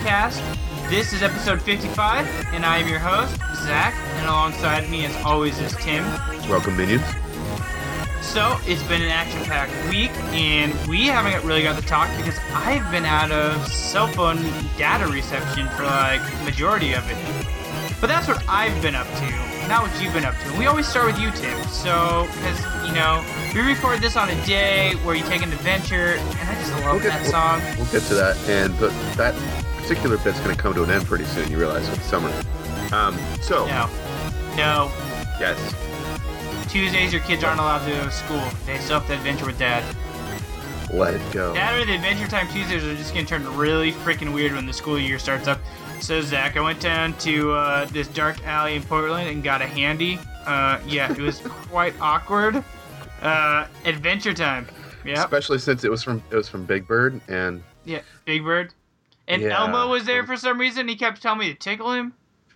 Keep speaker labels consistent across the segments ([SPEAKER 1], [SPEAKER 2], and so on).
[SPEAKER 1] Podcast. This is episode 55, and I am your host, Zach, and alongside me, as always, is Tim.
[SPEAKER 2] Welcome, minions.
[SPEAKER 1] So, it's been an action packed week, and we haven't really got to talk because I've been out of cell phone data reception for like majority of it. But that's what I've been up to, not what you've been up to. We always start with you, Tim. So, because, you know, we record this on a day where you take an adventure, and I just love
[SPEAKER 2] We'll get-
[SPEAKER 1] that
[SPEAKER 2] we'll-
[SPEAKER 1] song.
[SPEAKER 2] We'll get to that, and but that particular bit's going to come to an end pretty soon. You realize it's summer. Um, so
[SPEAKER 1] No. No.
[SPEAKER 2] yes,
[SPEAKER 1] Tuesdays, your kids aren't allowed to go to school. They still have to adventure with dad.
[SPEAKER 2] let it go.
[SPEAKER 1] Saturday, the Adventure Time Tuesdays are just gonna turn really freaking weird when the school year starts up. So Zach, I went down to uh, this dark alley in Portland and got a handy. Uh, yeah, it was quite awkward. Uh, Adventure Time. Yeah,
[SPEAKER 2] Especially since it was from it was from Big Bird, and
[SPEAKER 1] yeah, Big Bird. And
[SPEAKER 2] Yeah.
[SPEAKER 1] Elmo was there for some reason. He kept telling me to tickle him.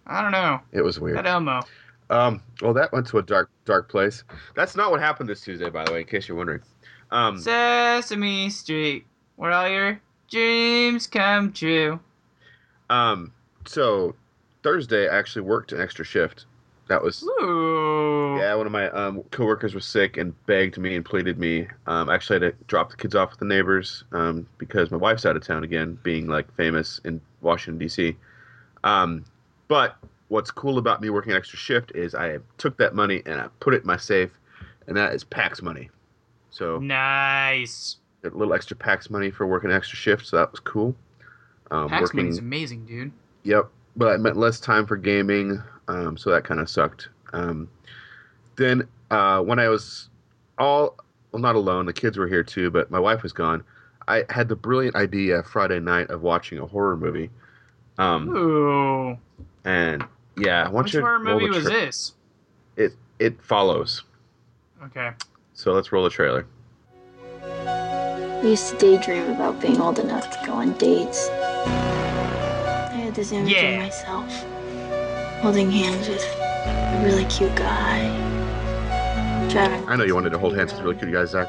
[SPEAKER 1] I don't know.
[SPEAKER 2] it was weird.
[SPEAKER 1] That Elmo.
[SPEAKER 2] Um, well, that went to a dark dark place. That's not what happened this Tuesday, by the way, in case you're wondering. Um,
[SPEAKER 1] Sesame Street, where all your dreams come true.
[SPEAKER 2] um, so Thursday I actually worked an extra shift. That was
[SPEAKER 1] Ooh.
[SPEAKER 2] Yeah, one of my um, coworkers was sick and begged me and pleaded me. Um, actually, I had to drop the kids off with the neighbors um, because my wife's out of town again, being like famous in Washington D.C. Um, but what's cool about me working an extra shift is I took that money and I put it in my safe, and that is PAX money. So
[SPEAKER 1] Nice.
[SPEAKER 2] a little extra PAX money for working an extra shift, so that was cool. Um,
[SPEAKER 1] Pax
[SPEAKER 2] working,
[SPEAKER 1] money's amazing, dude.
[SPEAKER 2] Yep, but it meant less time for gaming, um, so that kind of sucked. Um, then uh, when I was all well, not alone, the kids were here too, but my wife was gone. I had the brilliant idea Friday night of watching a horror movie. Um,
[SPEAKER 1] Ooh.
[SPEAKER 2] and yeah, I want
[SPEAKER 1] Which
[SPEAKER 2] you to
[SPEAKER 1] horror
[SPEAKER 2] roll
[SPEAKER 1] movie
[SPEAKER 2] the
[SPEAKER 1] was this?
[SPEAKER 2] It it follows.
[SPEAKER 1] Okay.
[SPEAKER 2] So let's roll the trailer.
[SPEAKER 3] I used to daydream about being old enough to go on dates. I had this image
[SPEAKER 1] Yeah.
[SPEAKER 3] of myself holding hands with a really cute guy. Driving.
[SPEAKER 2] I know you wanted to hold hands with a really cute guy, Zach.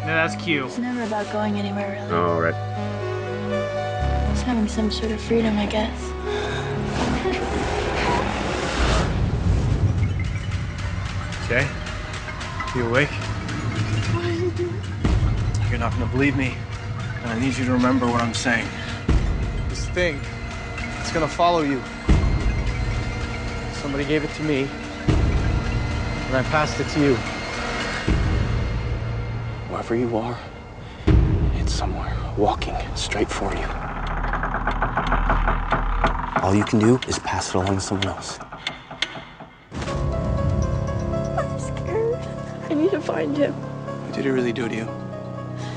[SPEAKER 1] No, that's cute.
[SPEAKER 3] It's never about going anywhere, really.
[SPEAKER 2] All right.
[SPEAKER 3] It's having some sort of freedom, I guess.
[SPEAKER 4] Okay? You awake? You're not gonna believe me, and I need you to remember what I'm saying.
[SPEAKER 5] This thing, it's gonna follow you. Somebody gave it to me, and I passed it to you.
[SPEAKER 6] Wherever you are, it's somewhere walking straight for you. All you can do is pass it along to someone else.
[SPEAKER 3] I'm scared. I need to find him.
[SPEAKER 6] What did he really do to you?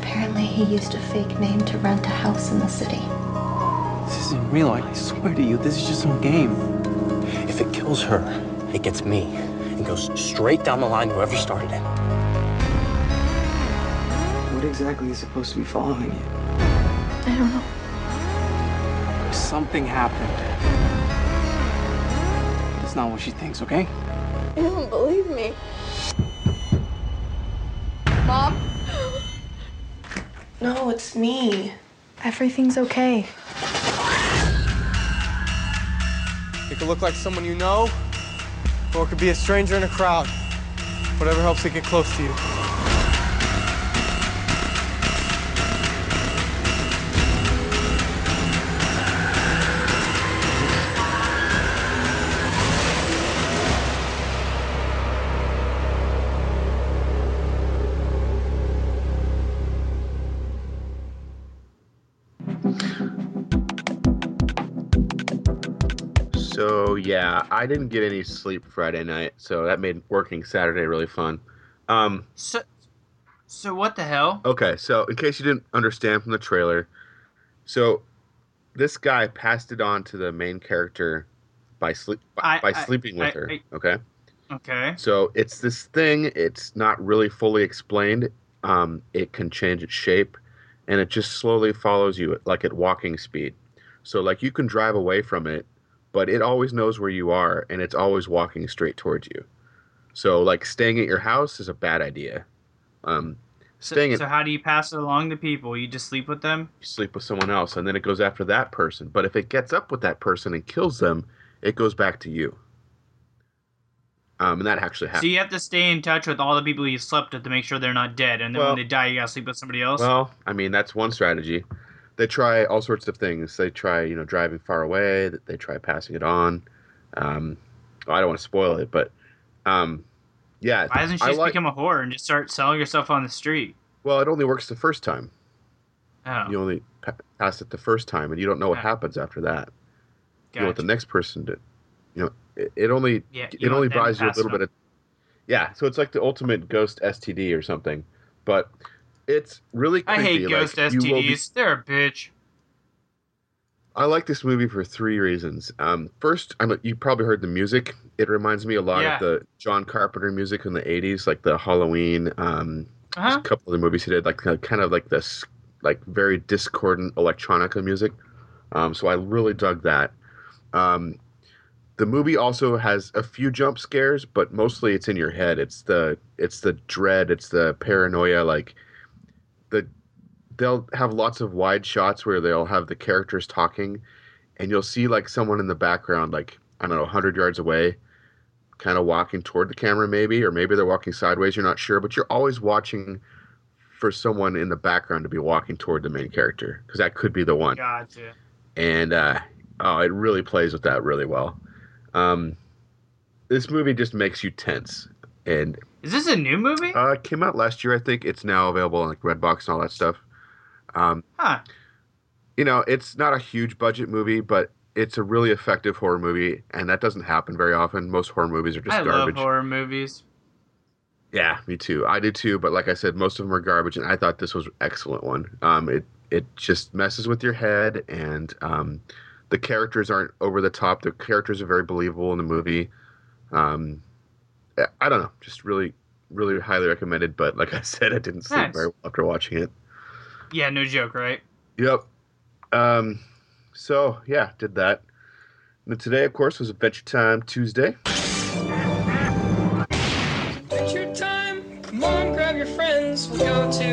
[SPEAKER 7] Apparently, he used a fake name to rent a house in the city.
[SPEAKER 6] This isn't real. I swear to you, this is just some game. If it kills her, it gets me and goes straight down the line to whoever started it.
[SPEAKER 5] What exactly is supposed to be following you?
[SPEAKER 3] I don't know.
[SPEAKER 6] Something happened. It's not what she thinks, okay?
[SPEAKER 3] You don't believe me. Mom?
[SPEAKER 7] No, it's me.
[SPEAKER 3] Everything's okay.
[SPEAKER 5] It could look like someone you know, or it could be a stranger in a crowd. Whatever helps it get close to you.
[SPEAKER 2] Yeah, I didn't get any sleep Friday night, so that made working Saturday really fun. Um,
[SPEAKER 1] So, so what the hell?
[SPEAKER 2] okay, so in case you didn't understand from the trailer, so this guy passed it on to the main character by sleep by,
[SPEAKER 1] I-
[SPEAKER 2] by
[SPEAKER 1] I-
[SPEAKER 2] sleeping with
[SPEAKER 1] I-
[SPEAKER 2] her.
[SPEAKER 1] I-
[SPEAKER 2] okay,
[SPEAKER 1] Okay.
[SPEAKER 2] so it's this thing. It's not really fully explained. Um, it can change its shape, and it just slowly follows you like at walking speed. So like you can drive away from it, but it always knows where you are, and it's always walking straight towards you. So like staying at your house is a bad idea. Um,
[SPEAKER 1] So,
[SPEAKER 2] staying at
[SPEAKER 1] so how do you pass it along to people? You just sleep with them?
[SPEAKER 2] you sleep with someone else, and then it goes after that person. But if it gets up with that person and kills them, it goes back to you. Um, and that actually happens.
[SPEAKER 1] So you have to stay in touch with all the people you slept with to make sure they're not dead, and then
[SPEAKER 2] Well-
[SPEAKER 1] when they die, you gotta sleep with somebody else.
[SPEAKER 2] Well, I mean that's one strategy. They try all sorts of things. They try, you know, driving far away. They try passing it on. Um, I don't want to spoil it, but um, yeah.
[SPEAKER 1] Why doesn't she
[SPEAKER 2] like-
[SPEAKER 1] become a whore and just start selling herself on the street?
[SPEAKER 2] Well, it only works the first time.
[SPEAKER 1] Oh,
[SPEAKER 2] You only pa- pass it the first time, and you don't know what
[SPEAKER 1] Yeah.
[SPEAKER 2] happens after that. You know what the next person did. You know, it, it only
[SPEAKER 1] Yeah,
[SPEAKER 2] it only buys you a little bit of. Yeah, so it's like the ultimate ghost STD or something, but it's really.
[SPEAKER 1] I hate
[SPEAKER 2] creepy,
[SPEAKER 1] ghost
[SPEAKER 2] like, you be-
[SPEAKER 1] STDs. They're a bitch.
[SPEAKER 2] I like this movie for three reasons. Um, first, I you probably heard the music. It reminds me a lot
[SPEAKER 1] Yeah.
[SPEAKER 2] of the John Carpenter music in the '80s, like the Halloween. Um,
[SPEAKER 1] Uh-huh.
[SPEAKER 2] a couple of the movies he did, like kind of- kind of like this, like very discordant electronica music. Um, so I really dug that. Um, the movie also has a few jump scares, but mostly it's in your head. It's the it's the dread, it's the paranoia. Like the they'll have lots of wide shots where they'll have the characters talking, and you'll see like someone in the background, like I don't know, hundred yards away, kind of walking toward the camera, maybe, or maybe they're walking sideways. You're not sure, but you're always watching for someone in the background to be walking toward the main character because that could be the one
[SPEAKER 1] Gotcha.
[SPEAKER 2] and uh, oh, it really plays with that really well. Um, this movie just makes you tense, and
[SPEAKER 1] Is this a new movie?
[SPEAKER 2] uh, it came out last year. I think it's now available on like Redbox and all that stuff. Um,
[SPEAKER 1] huh.
[SPEAKER 2] you know, it's not a huge budget movie, but it's a really effective horror movie, and that doesn't happen very often. Most horror movies are just
[SPEAKER 1] I
[SPEAKER 2] garbage.
[SPEAKER 1] love horror movies.
[SPEAKER 2] Yeah, me too. I do too. But like I said, most of them are garbage, and I thought this was an excellent one. Um, it it just messes with your head, and um, the characters aren't over the top. The characters are very believable in the movie. Um, I- I don't know, just really, really highly recommended. But like I said, I didn't sleep
[SPEAKER 1] Nice.
[SPEAKER 2] very well after watching it.
[SPEAKER 1] Yeah, no joke, right?
[SPEAKER 2] Yep. Um, so yeah, did that. And then today, of course, was Adventure Time Tuesday.
[SPEAKER 8] Adventure time. Come on, grab your friends. We'll go to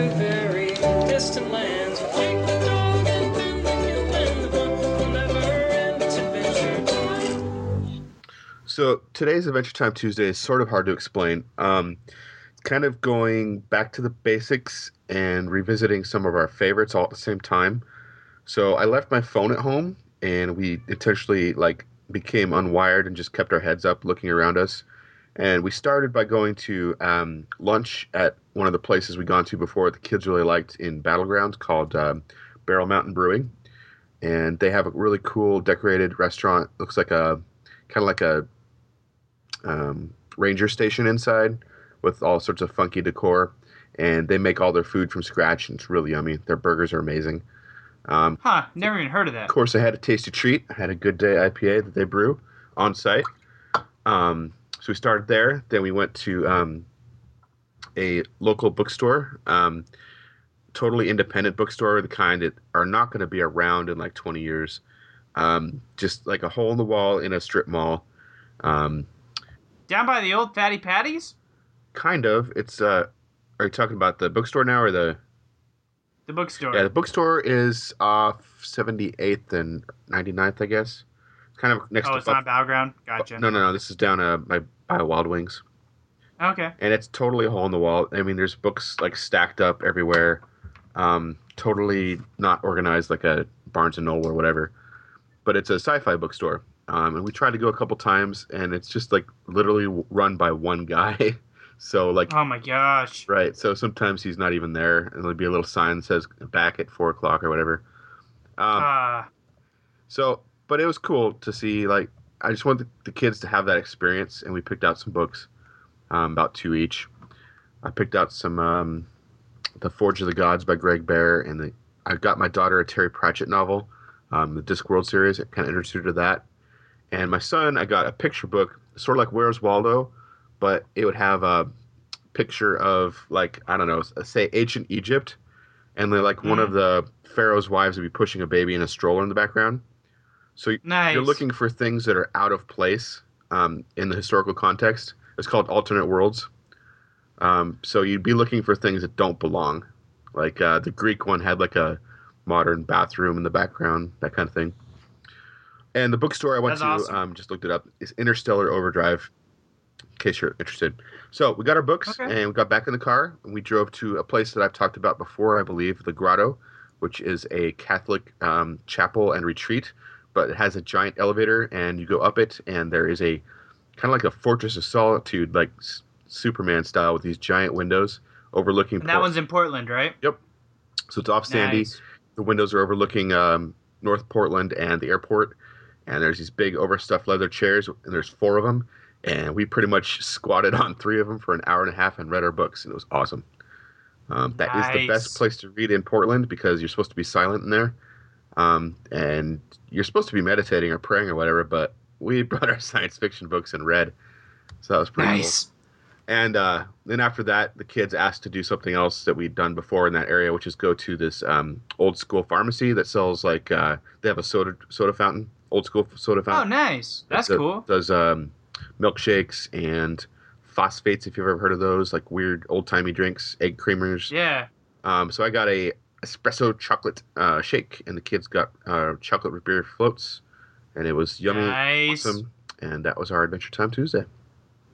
[SPEAKER 2] So today's Adventure Time Tuesday is sort of hard to explain. Um, kind of going back to the basics and revisiting some of our favorites all at the same time. So I left my phone at home, and we intentionally like became unwired and just kept our heads up, looking around us. And we started by going to um, lunch at one of the places we'd gone to before. The kids really liked in Battlegrounds called um, Barrel Mountain Brewing, and they have a really cool decorated restaurant. Looks like a kind of like a um, ranger station inside with all sorts of funky decor. And they make all their food from scratch, and it's really yummy. Their burgers are amazing. Um,
[SPEAKER 1] Huh? Never even heard of that.
[SPEAKER 2] of course, I had a tasty treat. I had a good day IPA that they brew on site. Um, so we started there. Then we went to um, a local bookstore, um, totally independent bookstore, the kind that are not going to be around in like 20 years. Um, just like a hole in the wall in a strip mall. Um,
[SPEAKER 1] Down by the old Fatty Patties?
[SPEAKER 2] kind of. It's uh, are you talking about the bookstore now or the?
[SPEAKER 1] The bookstore.
[SPEAKER 2] Yeah, the bookstore is off 78th and 99th, I guess. Kind of next
[SPEAKER 1] oh,
[SPEAKER 2] to
[SPEAKER 1] it's
[SPEAKER 2] Buff-
[SPEAKER 1] not Battleground? Gotcha.
[SPEAKER 2] No, no, no. This is down uh, by by Wild Wings,
[SPEAKER 1] Okay.
[SPEAKER 2] and it's totally a hole in the wall. I mean, there's books like stacked up everywhere, um, totally not organized like a Barnes and Noble or whatever. But it's a sci-fi bookstore, um, and we tried to go a couple times, and it's just like literally run by one guy. so like,
[SPEAKER 1] Oh my gosh.
[SPEAKER 2] right. So sometimes he's not even there, and there'll be a little sign that says back at four o'clock or whatever. Um,
[SPEAKER 1] Ah.
[SPEAKER 2] so, but it was cool to see like I just wanted the kids to have that experience, and we picked out some books, um, about two each. I picked out some um, The Forge of the Gods by Greg Bear, and the, I got my daughter a Terry Pratchett novel, um, the Discworld series. It kind of introduced her to that. And my son, I got a picture book, sort of like Where's Waldo, but it would have a picture of like I don't know, say ancient Egypt, and then like one of the pharaoh's wives would be pushing a baby in a stroller in the background. So
[SPEAKER 1] Nice.
[SPEAKER 2] you're looking for things that are out of place um, in the historical context. It's called alternate worlds. Um, so you'd be looking for things that don't belong. Like uh, the Greek one had like a modern bathroom in the background, that kind of thing. And the bookstore I went
[SPEAKER 1] That's
[SPEAKER 2] to,
[SPEAKER 1] awesome.
[SPEAKER 2] um, just looked it up, is Interstellar Overdrive, in case you're interested. So we got our books
[SPEAKER 1] Okay.
[SPEAKER 2] and we got back in the car and we drove to a place that I've talked about before, I believe, the Grotto, which is a Catholic um, chapel and retreat, but it has a giant elevator and you go up it and there is a kind of like a fortress of solitude, like S- Superman style, with these giant windows overlooking.
[SPEAKER 1] And that
[SPEAKER 2] Port-
[SPEAKER 1] one's in Portland, right? Yep.
[SPEAKER 2] So it's off Sandy.
[SPEAKER 1] Nice.
[SPEAKER 2] The windows are overlooking um, North Portland and the airport. And there's these big overstuffed leather chairs, and there's four of them. And we pretty much squatted on three of them for an hour and a half and read our books, and it was awesome. Um, That is the best place to read in Portland because you're supposed to be silent in there, um, and you're supposed to be meditating or praying or whatever. But we brought our science fiction books and read, so that was pretty cool.
[SPEAKER 1] Nice.
[SPEAKER 2] And uh, then after that, the kids asked to do something else that we'd done before in that area, which is go to this um, old school pharmacy that sells like uh, they have a soda soda fountain, old school soda
[SPEAKER 1] Oh,
[SPEAKER 2] fountain.
[SPEAKER 1] nice. That's
[SPEAKER 2] does-
[SPEAKER 1] cool.
[SPEAKER 2] Does um, milkshakes and phosphates, if you've ever heard of those, like weird old timey drinks, egg creamers.
[SPEAKER 1] Yeah.
[SPEAKER 2] Um, so I got a espresso chocolate uh, shake, and the kids got uh, chocolate root beer floats, and it was yummy,
[SPEAKER 1] Nice.
[SPEAKER 2] awesome. And that was our Adventure Time Tuesday.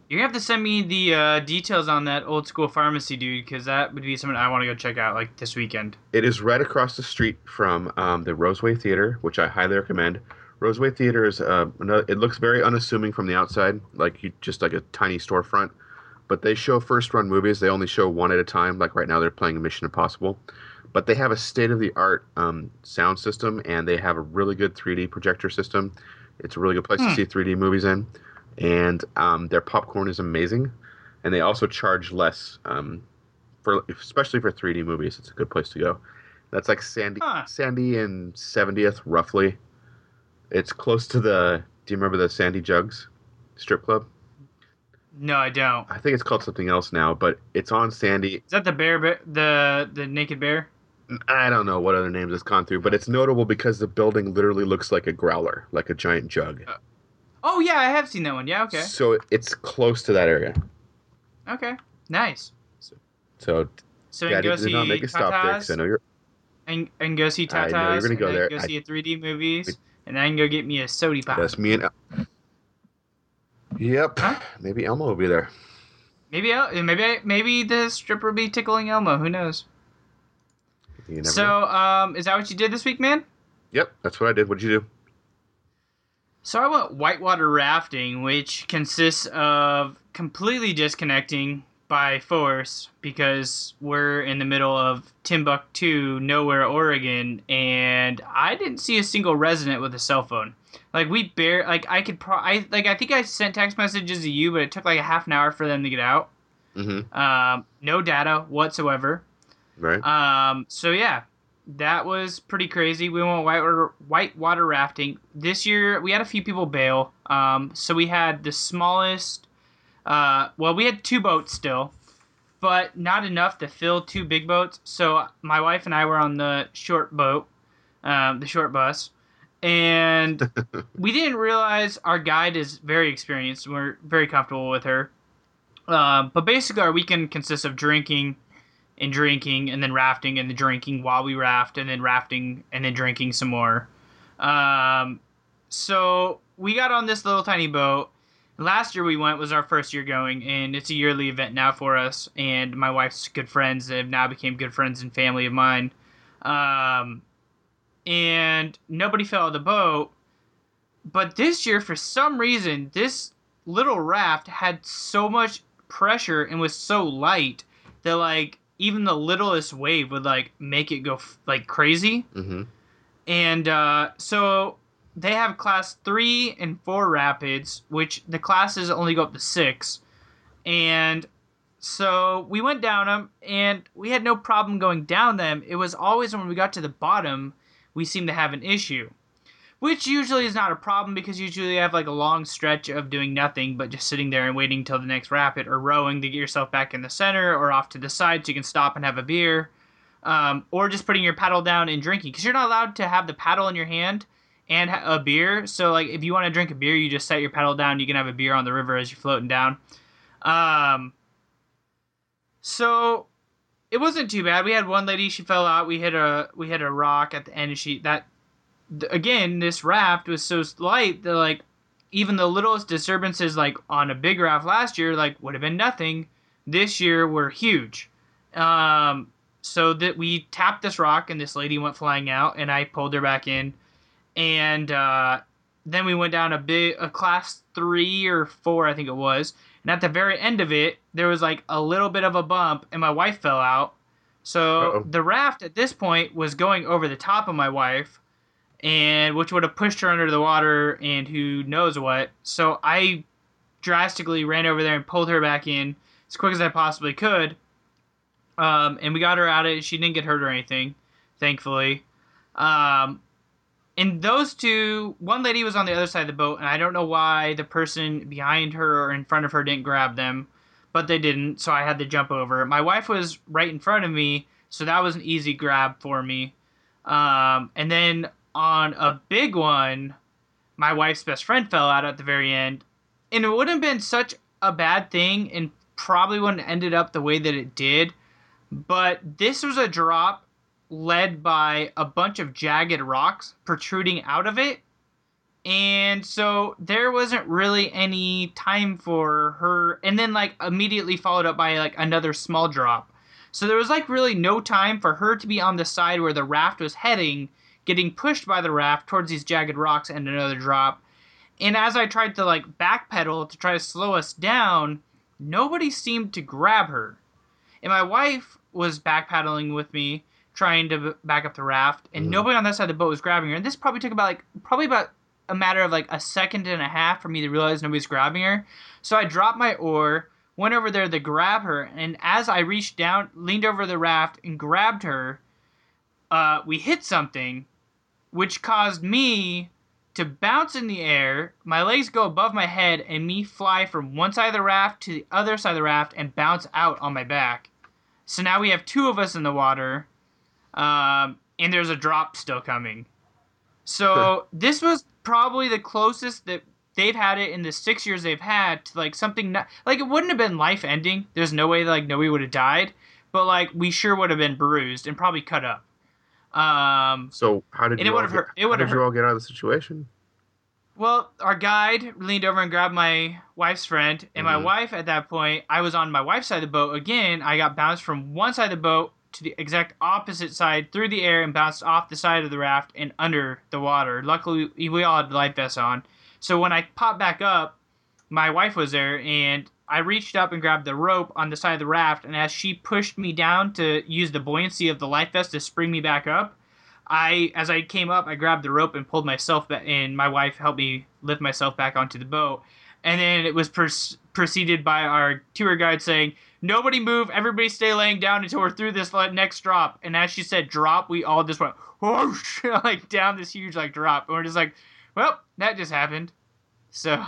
[SPEAKER 1] You're gonna have to send me the uh, details on that old school pharmacy, dude, because that would be something I want to go check out like this weekend.
[SPEAKER 2] It is right across the street from um, the Roseway Theater, which I highly recommend. Roseway Theater is uh, it looks very unassuming from the outside, like you just like a tiny storefront. But they show first run movies. They only show one at a time. Like right now, they're playing Mission Impossible. But they have a state of the art um, sound system, and they have a really good 3D projector system. It's a really good place
[SPEAKER 1] Hmm.
[SPEAKER 2] to see 3D movies in, and um, their popcorn is amazing. And they also charge less um, for especially for 3D movies. It's a good place to go. That's like Sandy,
[SPEAKER 1] Huh.
[SPEAKER 2] Sandy and 70th, roughly. It's close to the. Do you remember the Sandy Jugs strip club?
[SPEAKER 1] No, I don't.
[SPEAKER 2] I think it's called something else now, but it's on Sandy.
[SPEAKER 1] Is that the bear, bear the the naked bear?
[SPEAKER 2] I don't know what other names it's gone through, but it's notable because the building literally looks like a growler, like a giant jug.
[SPEAKER 1] Uh, oh yeah, I have seen that one. Yeah, okay,
[SPEAKER 2] So it's close to that area.
[SPEAKER 1] okay, nice.
[SPEAKER 2] So
[SPEAKER 1] So can
[SPEAKER 2] Daddy did not make a stop there because I know you're.
[SPEAKER 1] and, and go see
[SPEAKER 2] I know you're gonna go there.
[SPEAKER 1] Go see a 3D movies, and then go get me a soda pop.
[SPEAKER 2] That's me and. Yep.
[SPEAKER 1] Huh?
[SPEAKER 2] Maybe Elmo will be there.
[SPEAKER 1] Maybe El- maybe maybe the stripper will be tickling Elmo. Who knows? So,
[SPEAKER 2] know.
[SPEAKER 1] um, is that what you did this week, man?
[SPEAKER 2] Yep, that's what I did. What did you do?
[SPEAKER 1] So I went whitewater rafting, which consists of completely disconnecting by force because we're in the middle of Timbuktu, nowhere, Oregon, and I didn't see a single resident with a cell phone. Like we bare, like I could, pro- I like I think I sent text messages to you, but it took like a half an hour for them to get out.
[SPEAKER 2] Mm-hmm.
[SPEAKER 1] Um, no data whatsoever.
[SPEAKER 2] Right.
[SPEAKER 1] Um, so yeah, that was pretty crazy. We went whitewater whitewater rafting this year. We had a few people bail. Um, so we had the smallest. Uh, well, we had two boats still, but not enough to fill two big boats. So my wife and I were on the short boat, um, the short bus, and we didn't realize our guide is very experienced. and We're very comfortable with her. Um, but basically, our weekend consists of drinking and drinking and then rafting and then drinking while we raft and then rafting and then drinking some more. Um, so we got on this little tiny boat. Last year we went was our first year going, and it's a yearly event now for us. And my wife's good friends have now became good friends and family of mine. Um, and nobody fell out of the boat. But this year, for some reason, this little raft had so much pressure and was so light that like even the littlest wave would like make it go f- like crazy
[SPEAKER 2] Mm-hmm.
[SPEAKER 1] and uh, so they have class three and four rapids, which the classes only go up to six, and so we went down them, and we had no problem going down them. It was always when we got to the bottom, we seemed to have an issue, which usually is not a problem because usually you have like a long stretch of doing nothing but just sitting there and waiting till the next rapid or rowing to get yourself back in the center or off to the side so you can stop and have a beer, um, or just putting your paddle down and drinking because you're not allowed to have the paddle in your hand and a beer. So like if you want to drink a beer, you just set your paddle down. You can have a beer on the river as you're floating down. Um, so it wasn't too bad. We had one lady, she fell out. We hit a we hit a rock at the end, and she that again this raft was so light that like even the littlest disturbances like on a big raft last year like would have been nothing. This year were huge. Um, so that we tapped this rock and this lady went flying out, and I pulled her back in, and uh, then we went down a big a class three or four I think it was, and at the very end of it there was like a little bit of a bump, and my wife fell out. So
[SPEAKER 2] Uh-oh.
[SPEAKER 1] the raft at this point was going over the top of my wife, and which would have pushed her under the water and who knows what. So I drastically ran over there and pulled her back in as quick as I possibly could. Um, and we got her out of it. She didn't get hurt or anything, thankfully. Um, and those two, one lady was on the other side of the boat, and I don't know why the person behind her or in front of her didn't grab them, but they didn't, so I had to jump over. My wife was right in front of me, so that was an easy grab for me. Um, and then on a big one, my wife's best friend fell out at the very end, and it wouldn't have been such a bad thing, and probably wouldn't have ended up the way that it did. But this was a drop led by a bunch of jagged rocks protruding out of it. And so there wasn't really any time for her. And then, like, immediately followed up by, like, another small drop. So there was, like, really no time for her to be on the side where the raft was heading, getting pushed by the raft towards these jagged rocks and another drop. And as I tried to, like, backpedal to try to slow us down, nobody seemed to grab her. And my wife was backpedaling with me, trying to back up the raft, and nobody on that side of the boat was grabbing her. And this probably took about like probably about a matter of like a second and a half for me to realize nobody's grabbing her. So I dropped my oar, went over there to grab her, and as I reached down, leaned over the raft and grabbed her, uh, we hit something, which caused me to bounce in the air. My legs go above my head, and me fly from one side of the raft to the other side of the raft and bounce out on my back. So now we have two of us in the water, um, and there's a drop still coming. So this was probably the closest that they've had it in the six years they've had to like something not, like it wouldn't have been life ending. There's no way like nobody would have died, but like we sure would have been bruised and probably cut up. Um,
[SPEAKER 2] So how did you
[SPEAKER 1] it
[SPEAKER 2] all
[SPEAKER 1] would've
[SPEAKER 2] get,
[SPEAKER 1] hurt- it
[SPEAKER 2] how did you all get out of the situation?
[SPEAKER 1] Well, our guide leaned over and grabbed my wife's friend, and my
[SPEAKER 2] Mhm.
[SPEAKER 1] wife at that point, I was on my wife's side of the boat again. I got bounced from one side of the boat to the exact opposite side through the air and bounced off the side of the raft and under the water. Luckily, we all had life vests on. So when I popped back up, my wife was there, and I reached up and grabbed the rope on the side of the raft, and as she pushed me down to use the buoyancy of the life vest to spring me back up, I as I came up, I grabbed the rope and pulled myself back, and my wife helped me lift myself back onto the boat. And then it was preceded by our tour guide saying, "Nobody move, everybody stay laying down until we're through this next drop." And as she said drop, we all just went whoosh like down this huge like drop, and we're just like, "Well, that just happened." So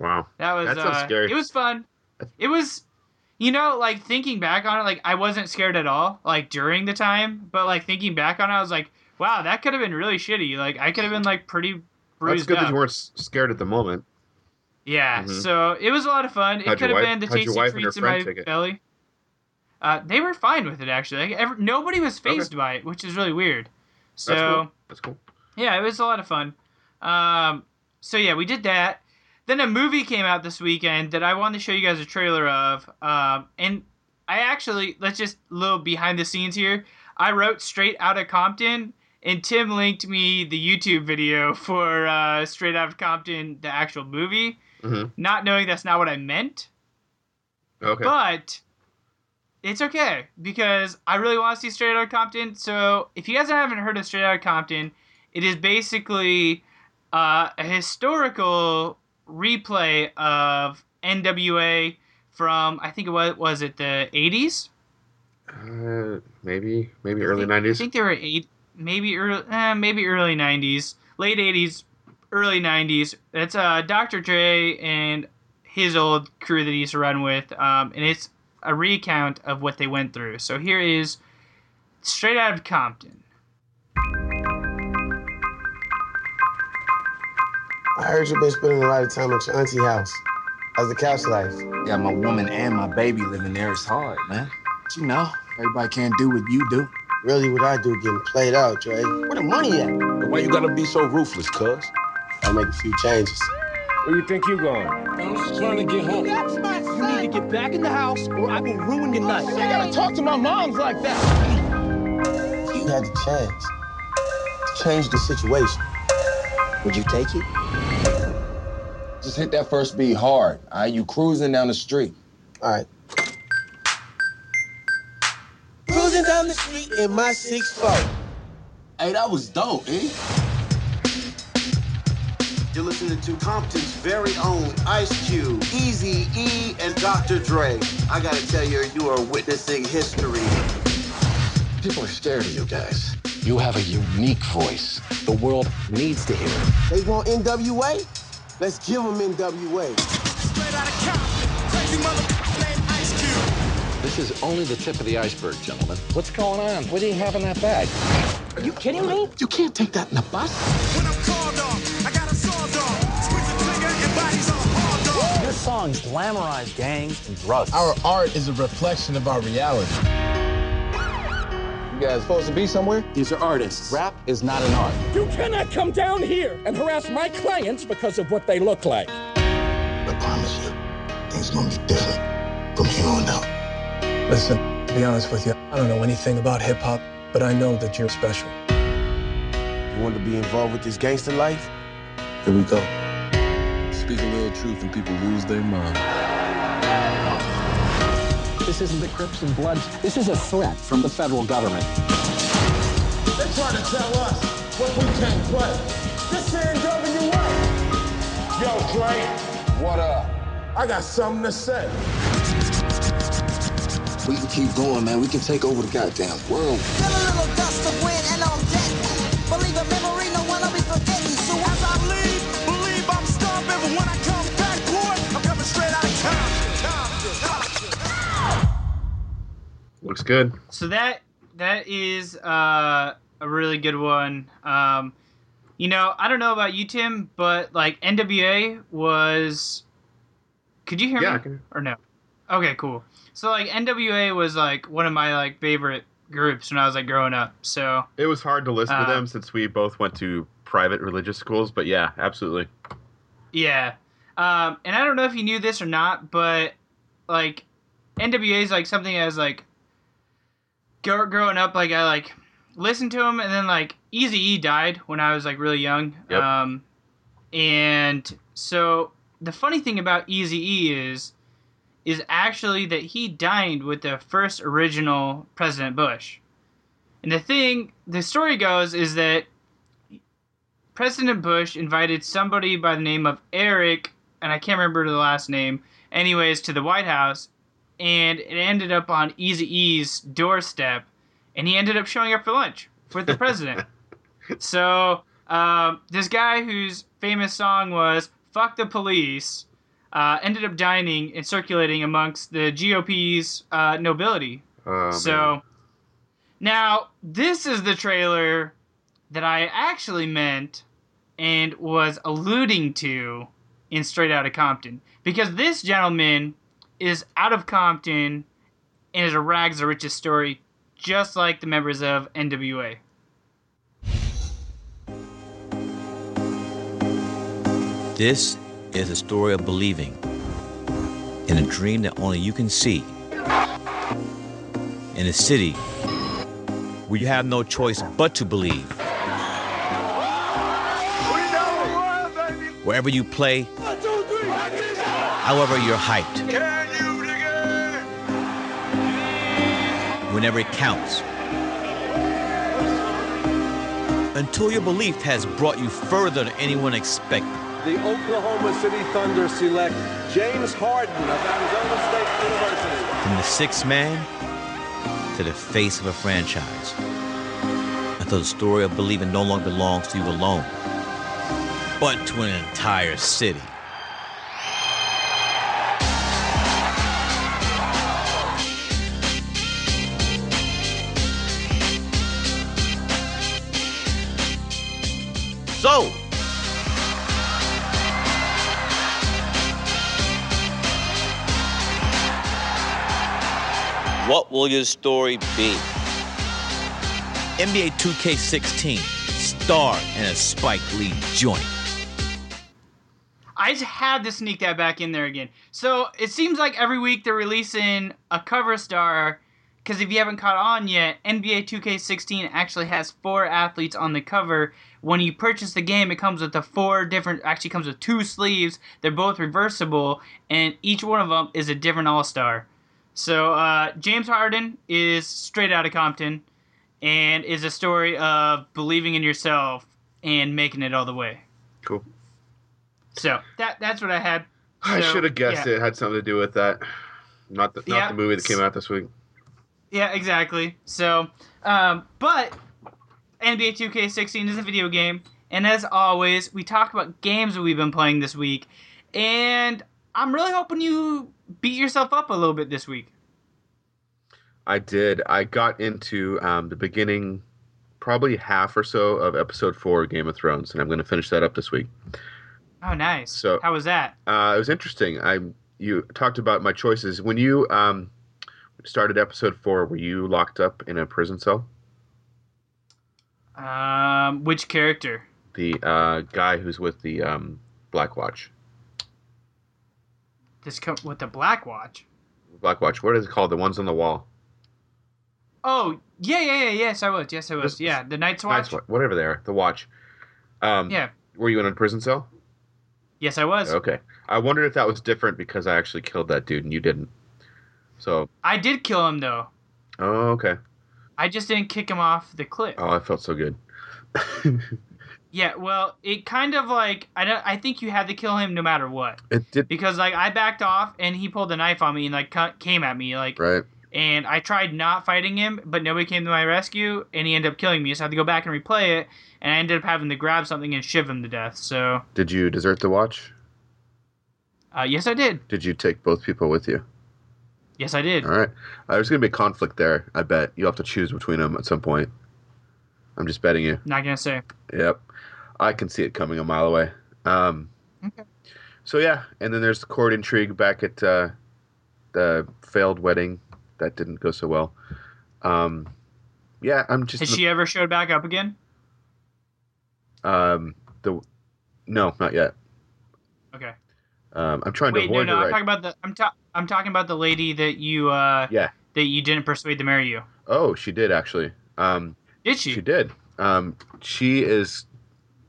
[SPEAKER 2] Wow.
[SPEAKER 1] that was
[SPEAKER 2] That
[SPEAKER 1] uh,
[SPEAKER 2] scary.
[SPEAKER 1] It was fun. It was, you know, like thinking back on it, like I wasn't scared at all, like during the time, but like thinking back on it, I was like, wow, that could have been really shitty. Like I could have been like pretty
[SPEAKER 2] That's
[SPEAKER 1] bruised
[SPEAKER 2] good
[SPEAKER 1] up.
[SPEAKER 2] that you weren't scared at the moment.
[SPEAKER 1] Yeah,
[SPEAKER 2] Mhm.
[SPEAKER 1] so it was a lot of fun. It
[SPEAKER 2] How'd
[SPEAKER 1] could have been the tasty
[SPEAKER 2] wife and her
[SPEAKER 1] treats in my belly. Uh, they were fine with it actually. Like, ever, nobody was phased by it, which is really weird. So.
[SPEAKER 2] That's cool. That's cool.
[SPEAKER 1] Yeah, it was a lot of fun. Um, so yeah, we did that. Then a movie came out this weekend that I wanted to show you guys a trailer of. Um, and I actually let's just a little behind the scenes here. I wrote straight out of Compton, and Tim linked me the YouTube video for uh, Straight Out of Compton, the actual movie,
[SPEAKER 2] Mhm.
[SPEAKER 1] not knowing that's not what I meant.
[SPEAKER 2] Okay.
[SPEAKER 1] But it's okay because I really want to see Straight Outta Compton. So if you guys haven't heard of Straight Outta Compton, it is basically uh, a historical replay of NWA from I think it was was it the 80s?
[SPEAKER 2] Uh, maybe maybe early
[SPEAKER 1] I
[SPEAKER 2] nineties.
[SPEAKER 1] think they were eight, maybe early, eh, maybe early '90s, late '80s, early '90s. It's uh, Dr. Dre and his old crew that he used to run with, um, and it's a recount of what they went through. So here is straight out of Compton.
[SPEAKER 9] I heard you've been spending a lot of time at your auntie house. How's the couch life?
[SPEAKER 10] Yeah, my woman and my baby living there. It's hard, man. But you know, everybody can't do what you do.
[SPEAKER 9] Really, what I do getting played out, Dre. Where the money at?
[SPEAKER 10] Why you gotta be so ruthless, cuz?
[SPEAKER 9] I'll make a few changes.
[SPEAKER 10] Where you think you're going? I'm just trying to get home.
[SPEAKER 11] That's my son. You need to get back in the house or I will ruin your night.
[SPEAKER 9] I gotta talk to my moms like that. You had the chance to change the situation. Would you take it?
[SPEAKER 10] Just hit that first beat hard. All right, you cruising down the street.
[SPEAKER 9] All right. Cruising down the street in my six 6'4.
[SPEAKER 10] Hey, that was dope, eh?
[SPEAKER 12] You're listening to Compton's very own Ice Cube, Easy E, and Dr. Dre. I gotta tell you, you are witnessing history.
[SPEAKER 10] People are scared of you guys. You have a unique voice. The world needs to hear it.
[SPEAKER 9] They want NWA? Let's give them NWA.
[SPEAKER 6] This is only the tip of the iceberg, gentlemen. What's going on? What do you have in that bag?
[SPEAKER 10] Are you kidding me? You can't take that in the bus.
[SPEAKER 6] Your songs glamorize gangs and drugs.
[SPEAKER 13] Our art is a reflection of our reality.
[SPEAKER 10] You guys supposed to be somewhere? These are artists. Rap is not an art.
[SPEAKER 11] You cannot come down here and harass my clients because of what they look like.
[SPEAKER 9] I promise you, things gonna be different from here on out.
[SPEAKER 4] Listen, to be honest with you, I don't know anything about hip hop, but I know that you're special.
[SPEAKER 9] You want to be involved with this gangster life? Here we go.
[SPEAKER 13] Speak a little truth and people lose their mind.
[SPEAKER 6] This isn't the Crips and Bloods. This is a threat from the federal government.
[SPEAKER 9] They're trying to tell us what we can't play. This ain't NWA. Yo, Dre,
[SPEAKER 10] What up?
[SPEAKER 9] I got something to say.
[SPEAKER 10] We can keep going, man. We can take over the goddamn world.
[SPEAKER 2] Looks good.
[SPEAKER 1] So that that is uh, a really good one. Um, you know, I don't know about you, Tim, but like NWA was. Could you hear
[SPEAKER 2] Yeah,
[SPEAKER 1] me
[SPEAKER 2] I can-
[SPEAKER 1] or no? Okay, cool. So like NWA was like one of my like favorite groups when I was like growing up. So
[SPEAKER 2] It was hard to listen
[SPEAKER 1] Uh,
[SPEAKER 2] to them since we both went to private religious schools, but yeah, absolutely.
[SPEAKER 1] Yeah. Um, and I don't know if you knew this or not, but like NWA is like something as like growing up, like I like listened to him, and then like Easy E died when I was like really young.
[SPEAKER 2] Yep.
[SPEAKER 1] Um, and so the funny thing about Easy E is is actually that he dined with the first original President Bush. And the thing, the story goes, is that President Bush invited somebody by the name of Eric, and I can't remember the last name, anyways, to the White House, and it ended up on Eazy-E's doorstep, and he ended up showing up for lunch with the president. so, um, this guy whose famous song was Fuck the Police uh, ended up dining and circulating amongst the GOP's uh, nobility.
[SPEAKER 2] Oh,
[SPEAKER 1] so,
[SPEAKER 2] man.
[SPEAKER 1] now this is the trailer that I actually meant and was alluding to in Straight Outta Compton. Because this gentleman is out of Compton and is a rags to riches story, just like the members of NWA.
[SPEAKER 14] This is a story of believing in a dream that only you can see. In a city where you have no choice but to believe. Wherever you play, however you're hyped. Whenever it counts. until your belief has brought you further than anyone expected.
[SPEAKER 15] The Oklahoma City Thunder select James Harden of Arizona State University.
[SPEAKER 14] From the sixth man to the face of a franchise. Until the story of believing no longer belongs to you alone, but to an entire city. Will your story be? NBA 2K16, star in a Spike Lee joint.
[SPEAKER 1] I just had to sneak that back in there again. So it seems like every week they're releasing a cover star. Because if you haven't caught on yet, NBA 2K16 actually has four athletes on the cover. When you purchase the game, it comes with the four different. Actually, comes with two sleeves. They're both reversible, and each one of them is a different All Star. So uh, James Harden is straight out of Compton, and is a story of believing in yourself and making it all the way.
[SPEAKER 2] Cool.
[SPEAKER 1] So that that's what I had.
[SPEAKER 2] I should have guessed
[SPEAKER 1] yeah.
[SPEAKER 2] it had something to do with that. Not the not
[SPEAKER 1] Yeah.
[SPEAKER 2] the movie that came out this week.
[SPEAKER 1] Yeah, exactly. So, um, but NBA 2K16 is a video game, and as always, we talk about games that we've been playing this week, and I'm really hoping you beat yourself up a little bit this week.
[SPEAKER 2] I did. I got into um, the beginning, probably half or so of episode four of Game of Thrones, and I'm going to finish that up this week.
[SPEAKER 1] Oh, nice.
[SPEAKER 2] So-
[SPEAKER 1] how was that?
[SPEAKER 2] Uh, it was interesting. I you talked about my choices when you um, started episode four. Were you locked up in a prison cell?
[SPEAKER 1] Um, which character?
[SPEAKER 2] The uh, guy who's with the um, Black Watch.
[SPEAKER 1] This co- with the Black Watch.
[SPEAKER 2] Black Watch. What is it called? The ones on the wall.
[SPEAKER 1] Oh, yeah, yeah, yeah. Yes, I was. Yes, I was.
[SPEAKER 2] This-
[SPEAKER 1] Yeah, the Night's Watch.
[SPEAKER 2] Night's whatever they are. The Watch. Um,
[SPEAKER 1] Yeah.
[SPEAKER 2] Were you in a prison cell?
[SPEAKER 1] Yes, I was.
[SPEAKER 2] Okay. I wondered if that was different because I actually killed that dude and you didn't. So.
[SPEAKER 1] I did kill him though.
[SPEAKER 2] Oh, okay.
[SPEAKER 1] I just didn't kick him off the cliff.
[SPEAKER 2] Oh, I felt so good.
[SPEAKER 1] Yeah, well, it kind of like I don't. I think you had to kill him no matter what
[SPEAKER 2] It did.
[SPEAKER 1] because like I backed off and he pulled a knife on me and like cut, came at me like
[SPEAKER 2] Right.
[SPEAKER 1] and I tried not fighting him, but nobody came to my rescue and he ended up killing me. So I had to go back and replay it, and I ended up having to grab something and shiv him to death. So
[SPEAKER 2] Did you desert the watch?
[SPEAKER 1] uh, yes, I did.
[SPEAKER 2] Did you take both people with you?
[SPEAKER 1] Yes, I did.
[SPEAKER 2] All right. Uh, there's going to be a conflict there, I bet. You'll have to choose between them at some point. I'm just betting you.
[SPEAKER 1] Not gonna say.
[SPEAKER 2] Yep. I can see it coming a mile away. Um,
[SPEAKER 1] Okay.
[SPEAKER 2] So, yeah. And then there's the court intrigue back at uh, the failed wedding. That didn't go so well. Um, yeah, I'm just.
[SPEAKER 1] Has she ever showed back up again?
[SPEAKER 2] Um, the No, not yet.
[SPEAKER 1] Okay.
[SPEAKER 2] Um, I'm trying
[SPEAKER 1] Wait,
[SPEAKER 2] to
[SPEAKER 1] no,
[SPEAKER 2] avoid
[SPEAKER 1] no.
[SPEAKER 2] her.
[SPEAKER 1] I'm
[SPEAKER 2] Right.
[SPEAKER 1] talking about the. I'm ta- I'm talking about the lady that you. uh
[SPEAKER 2] Yeah.
[SPEAKER 1] That you didn't persuade to marry you.
[SPEAKER 2] Oh, she did actually. Um,
[SPEAKER 1] Did she?
[SPEAKER 2] She did. Um, she is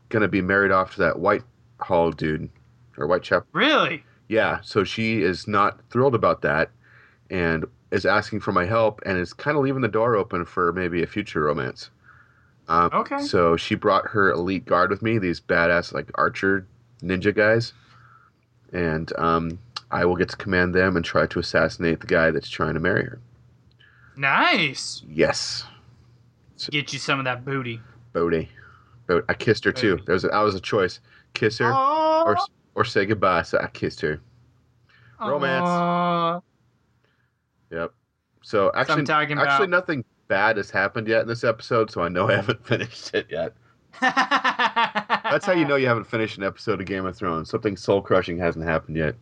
[SPEAKER 2] gonna be married off to that Whitehall dude or Whitechapel.
[SPEAKER 1] Really?
[SPEAKER 2] Yeah. So she is not thrilled about that, and is asking for my help, and is kind of leaving the door open for maybe a future romance. Um,
[SPEAKER 1] Okay.
[SPEAKER 2] So she brought her elite guard with me, these badass like archer ninja guys, and um, I will get to command them and try to assassinate the guy that's trying to marry her.
[SPEAKER 1] Nice.
[SPEAKER 2] Yes.
[SPEAKER 1] Get you some of that booty.
[SPEAKER 2] Bodie. Bod- I kissed her too. There was a, that was a choice: kiss her or or say goodbye. So I kissed her. Romance.
[SPEAKER 1] Aw.
[SPEAKER 2] Yep. So actually, actually,
[SPEAKER 1] about.
[SPEAKER 2] nothing bad has happened yet in this episode, so I know I haven't finished it yet. That's how you know you haven't finished an episode of Game of Thrones. Something soul crushing hasn't happened yet.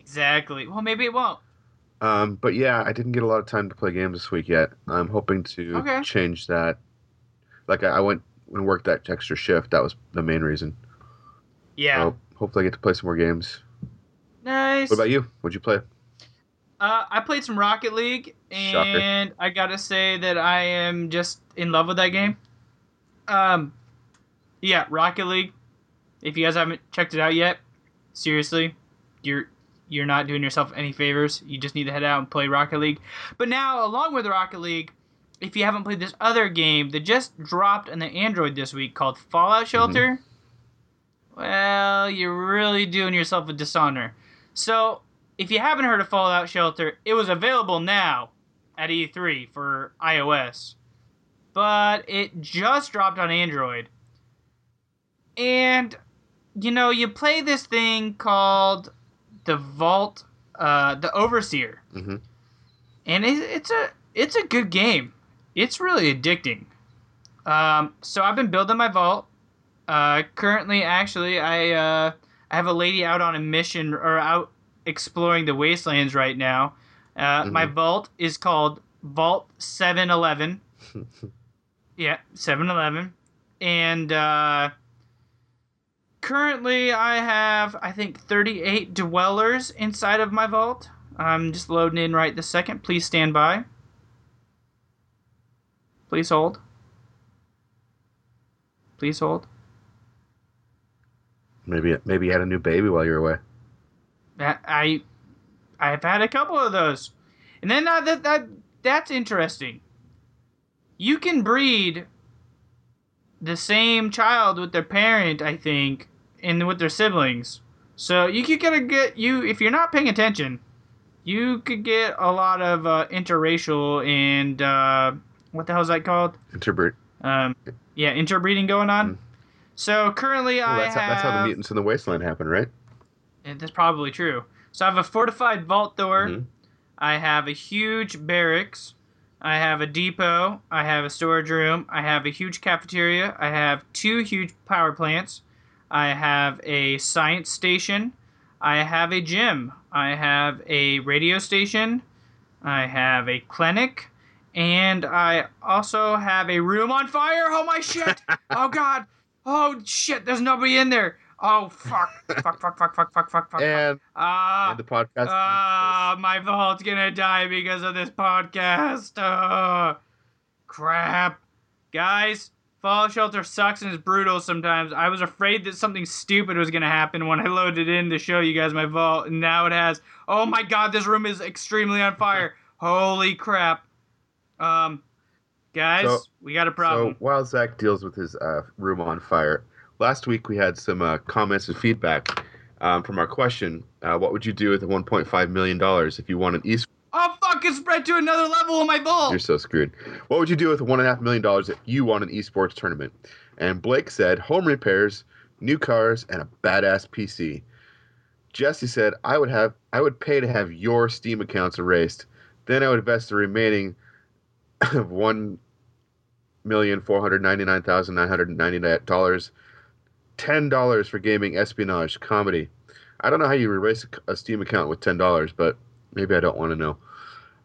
[SPEAKER 1] Exactly. Well, maybe it won't.
[SPEAKER 2] Um, but yeah, I didn't get a lot of time to play games this week yet. I'm hoping to
[SPEAKER 1] Okay.
[SPEAKER 2] change that. Like I, I went and worked that extra shift. That was the main reason.
[SPEAKER 1] Yeah.
[SPEAKER 2] So hopefully I get to play some more games.
[SPEAKER 1] Nice.
[SPEAKER 2] What about you? What'd you play?
[SPEAKER 1] Uh, I played some Rocket League,
[SPEAKER 2] Shocker.
[SPEAKER 1] and I gotta say that I am just in love with that game. Um, yeah, Rocket League. If you guys haven't checked it out yet, seriously, you're you're not doing yourself any favors. You just need to head out and play Rocket League. But now, along with Rocket League, if you haven't played this other game that just dropped on the Android this week called Fallout Shelter, well, you're really doing yourself a dishonor. So, if you haven't heard of Fallout Shelter, it was available now at E3 for iOS, but it just dropped on Android. And, you know, you play this thing called the Vault, uh, the Overseer
[SPEAKER 2] hmm
[SPEAKER 1] and it, it's a it's a good game. It's really addicting. Um, so I've been building my vault. Uh, currently, actually, I uh, I have a lady out on a mission or out exploring the wastelands right now. Uh, My vault is called Vault Seven Eleven. yeah, Seven Eleven, and uh, currently I have I think thirty eight dwellers inside of my vault. I'm just loading in right this second. Please stand by. Please hold. Please hold.
[SPEAKER 2] Maybe maybe you had a new baby while you were away.
[SPEAKER 1] I I've had a couple of those. And then uh, that that that's interesting. You can breed the same child with their parent, I think, and with their siblings. So you could get a get you if you're not paying attention, you could get a lot of uh, interracial and uh, what the hell is that called?
[SPEAKER 2] Interbreed.
[SPEAKER 1] Um, yeah, interbreeding going on. So currently,
[SPEAKER 2] Well,
[SPEAKER 1] I
[SPEAKER 2] that's, how, that's how the mutants in the wasteland happen, right?
[SPEAKER 1] and that's probably true. So I have a fortified vault door.
[SPEAKER 2] Mhm.
[SPEAKER 1] I have a huge barracks. I have a depot. I have a storage room. I have a huge cafeteria. I have two huge power plants. I have a science station. I have a gym. I have a radio station. I have a clinic. And I also have a room on fire. Oh my shit! oh god! Oh shit! There's nobody in there. Oh fuck! fuck! Fuck! Fuck! Fuck! Fuck! Fuck! Fuck!
[SPEAKER 2] And
[SPEAKER 1] Ah!
[SPEAKER 2] and the podcast.
[SPEAKER 1] Ah, my vault's gonna die because of this podcast. Ah, crap. Guys, Fallout Shelter sucks and is brutal sometimes. I was afraid that something stupid was gonna happen when I loaded in to show you guys my vault, and now it has. Oh my god, this room is extremely on fire. Holy crap. Um, guys,
[SPEAKER 2] So-
[SPEAKER 1] we got a problem.
[SPEAKER 2] So while Zach deals with his uh, room on fire, last week we had some uh, comments and feedback um, from our question: uh, What would you do with the 1.5 million dollars if you won an esports?
[SPEAKER 1] oh fuck, it's spread to another level in my vault.
[SPEAKER 2] You're so screwed. What would you do with one and a half million dollars if you won an esports tournament? And Blake said home repairs, new cars, and a badass PC. Jesse said I would have I would pay to have your Steam accounts erased. Then I would invest the remaining of one million four hundred ninety nine thousand nine hundred ninety nine dollars. Ten dollars for gaming, espionage, comedy. I don't know how you erase a, Steam account with ten dollars, but maybe I don't want to know.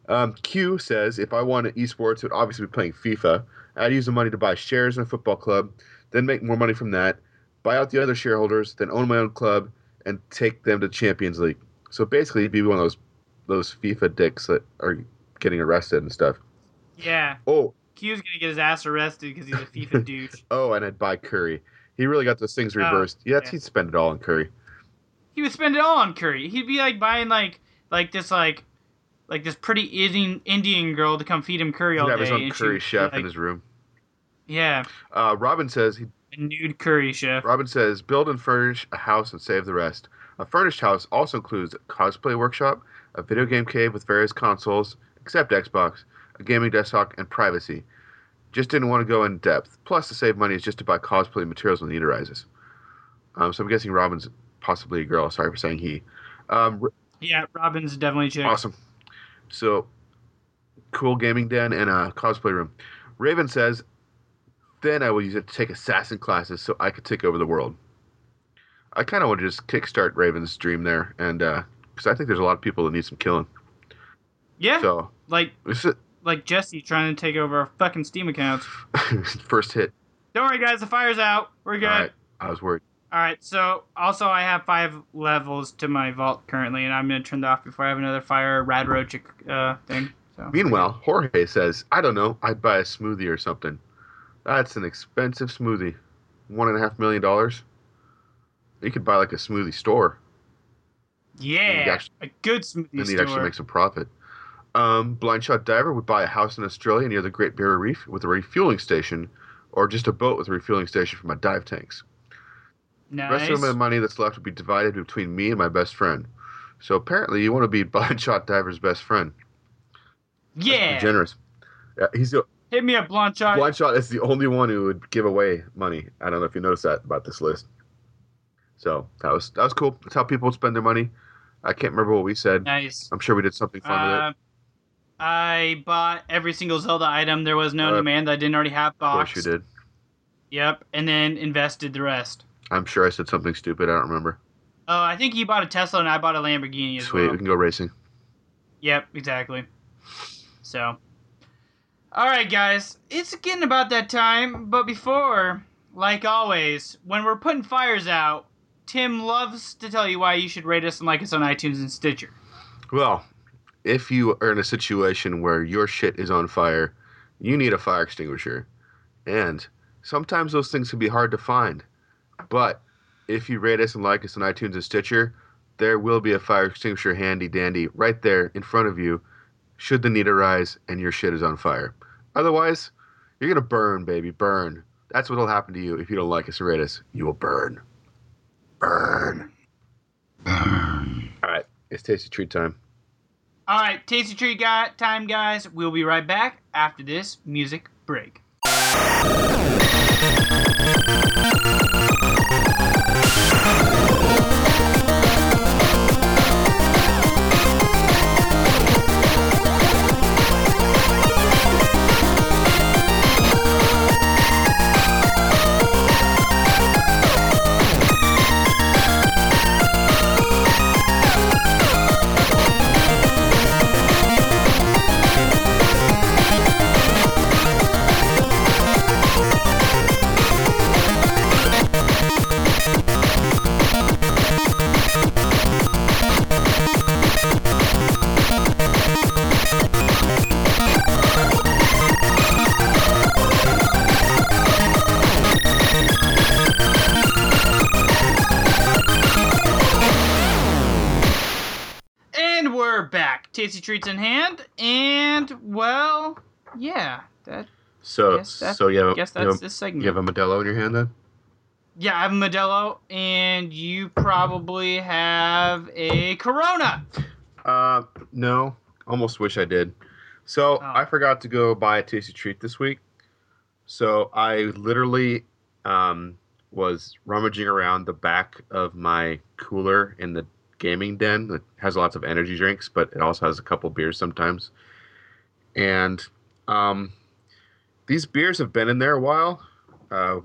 [SPEAKER 2] Um, Q says if I wanted esports, would obviously be playing FIFA. I'd use the money to buy shares in a football club, then make more money from that, buy out the other shareholders, then own my own club, and take them to Champions League. So basically, be one of those those FIFA dicks that are getting arrested and stuff.
[SPEAKER 1] Yeah.
[SPEAKER 2] Oh,
[SPEAKER 1] Q's gonna get his ass arrested because he's a FIFA douche.
[SPEAKER 2] oh, and I'd buy Curry. He really got those things
[SPEAKER 1] Oh,
[SPEAKER 2] reversed. yeah,
[SPEAKER 1] yeah.
[SPEAKER 2] he'd spend it all on Curry.
[SPEAKER 1] He would spend it all on Curry. He'd be like buying like like this like like this pretty Indian Indian girl to come feed him curry
[SPEAKER 2] He'd
[SPEAKER 1] all
[SPEAKER 2] have
[SPEAKER 1] day.
[SPEAKER 2] his own Curry chef
[SPEAKER 1] like,
[SPEAKER 2] in his room.
[SPEAKER 1] Yeah,
[SPEAKER 2] Uh, Robin says he
[SPEAKER 1] a nude curry chef.
[SPEAKER 2] Robin says, build and furnish a house and save the rest. A furnished house also includes a cosplay workshop, a video game cave with various consoles, except Xbox, a gaming desktop, and privacy. Just didn't want to go in depth. Plus, to save money is just to buy cosplay materials when the need arises. Um, so I'm guessing Robin's possibly a girl. Sorry for saying he. Um,
[SPEAKER 1] Yeah, Robin's definitely a chick.
[SPEAKER 2] awesome. So, cool gaming den and a cosplay room. Raven says, then I will use it to take assassin classes so I could take over the world. I kind of want to just kickstart Raven's dream there, and because I think there's a lot of people that need some killing.
[SPEAKER 1] Yeah,
[SPEAKER 2] So
[SPEAKER 1] like
[SPEAKER 2] this is
[SPEAKER 1] like Jesse trying to take over our fucking Steam accounts.
[SPEAKER 2] first hit.
[SPEAKER 1] Don't worry, guys. The fire's out. We're good.
[SPEAKER 2] All right, I was worried.
[SPEAKER 1] All right, so also I have five levels to my vault currently, and I'm gonna turn that off before I have another fire rad roach uh, thing. So
[SPEAKER 2] Meanwhile, Jorge says, I don't know, I'd buy a smoothie or something. That's an expensive smoothie. One and a half million dollars. You could buy like a smoothie store.
[SPEAKER 1] yeah,
[SPEAKER 2] actually-
[SPEAKER 1] a good smoothie
[SPEAKER 2] Then you'd
[SPEAKER 1] store.
[SPEAKER 2] actually make some profit. Um, Blind Shot Diver would buy a house in Australia near the Great Barrier Reef with a refueling station, or just a boat with a refueling station for my dive tanks. The rest of my money that's left would be divided between me and my best friend. So apparently, you want to be Blind Shot Diver's best friend.
[SPEAKER 1] Yeah.
[SPEAKER 2] Generous. Yeah, he's the
[SPEAKER 1] Hit me up, Blunt Shot.
[SPEAKER 2] Blind Shot is the only one who would give away money. I don't know if you noticed that about this list. So that was that was cool. That's how people spend their money. I can't remember what we said.
[SPEAKER 1] Nice.
[SPEAKER 2] I'm sure we did something fun with
[SPEAKER 1] Uh, I bought every single Zelda item there was known
[SPEAKER 2] Uh,
[SPEAKER 1] to man that I didn't already have
[SPEAKER 2] it. Of course you did.
[SPEAKER 1] Yep, and then invested the rest.
[SPEAKER 2] I'm sure I said something stupid. I don't remember.
[SPEAKER 1] Oh, I think you bought a Tesla and I bought a Lamborghini as
[SPEAKER 2] Sweet,
[SPEAKER 1] well.
[SPEAKER 2] we can go racing.
[SPEAKER 1] Yep, exactly. So, all right, guys, it's getting about that time. But before, like always, when we're putting fires out, Tim loves to tell you why you should rate us and like us on iTunes and Stitcher.
[SPEAKER 2] Well, if you are in a situation where your shit is on fire, you need a fire extinguisher. And sometimes those things can be hard to find. But if you rate us and like us on iTunes and Stitcher, there will be a fire extinguisher handy dandy right there in front of you should the need arise and your shit is on fire. Otherwise, you're going to burn, baby, burn. That's what will happen to you if you don't like us and rate us. You will burn. Burn. Burn. All right, it's tasty treat time.
[SPEAKER 1] All right, tasty treat guy time, guys. We'll be right back after this music break. Treats in hand, and well, yeah, that.
[SPEAKER 2] So, so you have, a-
[SPEAKER 1] guess
[SPEAKER 2] you have
[SPEAKER 1] this segment.
[SPEAKER 2] You have a Modelo in your hand then?
[SPEAKER 1] Yeah, I have a Modelo, and you probably have a Corona.
[SPEAKER 2] Uh, no. Almost wish I did. So
[SPEAKER 1] Oh.
[SPEAKER 2] I forgot to go buy a tasty treat this week. So I literally um, was rummaging around the back of my cooler in the gaming den that has lots of energy drinks, but it also has a couple beers sometimes. And um, these beers have been in there a while. Uh,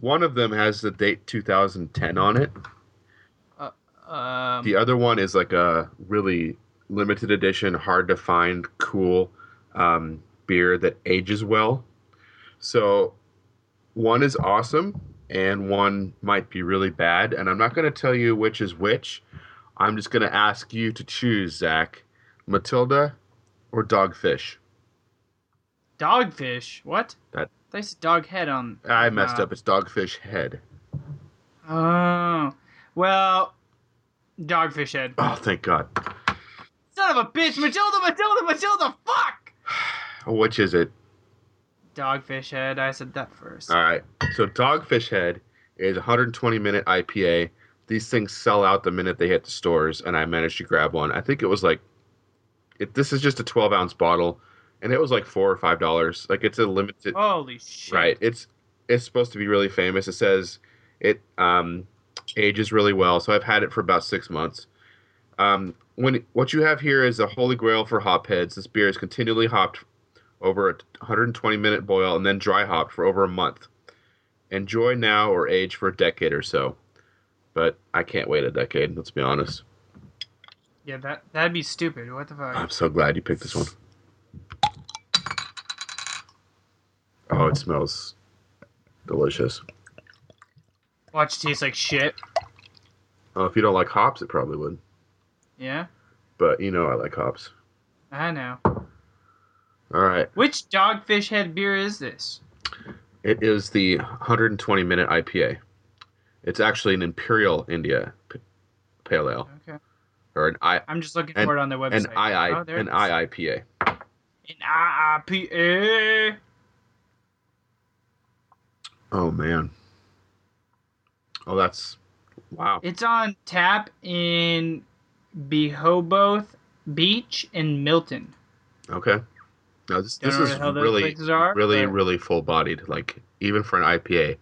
[SPEAKER 2] one of them has the date 2010 on it.
[SPEAKER 1] Um,
[SPEAKER 2] The other one is like a really limited edition, hard to find, cool um, beer that ages well. So one is awesome and one might be really bad. And I'm not going to tell you which is which. I'm just going to ask you to choose, Zach, Matilda or Dogfish.
[SPEAKER 1] Dogfish. What?
[SPEAKER 2] That
[SPEAKER 1] There's dog head on.
[SPEAKER 2] I messed
[SPEAKER 1] uh,
[SPEAKER 2] up. It's Dogfish Head.
[SPEAKER 1] Oh, well, dogfish head.
[SPEAKER 2] Oh, thank God.
[SPEAKER 1] Son of a bitch, Matilda, Matilda, Matilda. Fuck.
[SPEAKER 2] Which is it?
[SPEAKER 1] Dogfish head. I said that first.
[SPEAKER 2] All right. So Dogfish Head is 120 minute IPA. These things sell out the minute they hit the stores, and I managed to grab one. I think it was like, it, this is just a 12 ounce bottle, and it was like four or five dollars. Like it's a limited.
[SPEAKER 1] Holy shit.
[SPEAKER 2] Right. It's it's supposed to be really famous. It says it um, ages really well. So I've had it for about six months. Um, when what you have here is a holy grail for hop heads. This beer is continually hopped over a 120 minute boil and then dry hopped for over a month. Enjoy now or age for a decade or so. But I can't wait a decade. Let's be honest.
[SPEAKER 1] Yeah, that that'd be stupid. What the fuck?
[SPEAKER 2] I'm so glad you picked this one. Oh, it smells delicious.
[SPEAKER 1] Watch it taste like shit.
[SPEAKER 2] Oh, if you don't like hops, it probably would.
[SPEAKER 1] Yeah,
[SPEAKER 2] But you know I like hops.
[SPEAKER 1] I know.
[SPEAKER 2] All right.
[SPEAKER 1] Which dogfish head beer is this?
[SPEAKER 2] It is the 120 minute IPA. It's actually an Imperial India p- Pale Ale.
[SPEAKER 1] Okay.
[SPEAKER 2] or an I.
[SPEAKER 1] I'm just looking
[SPEAKER 2] an-
[SPEAKER 1] for it on their website.
[SPEAKER 2] An II,
[SPEAKER 1] Oh,
[SPEAKER 2] an. IIPA.
[SPEAKER 1] An IIPA.
[SPEAKER 2] Oh man. Oh, that's wow.
[SPEAKER 1] It's on tap in Rehoboth Beach in Milton.
[SPEAKER 2] Okay. No, this this is
[SPEAKER 1] the hell those
[SPEAKER 2] really,
[SPEAKER 1] are,
[SPEAKER 2] really,
[SPEAKER 1] but-
[SPEAKER 2] really full bodied. Like even for an IPA,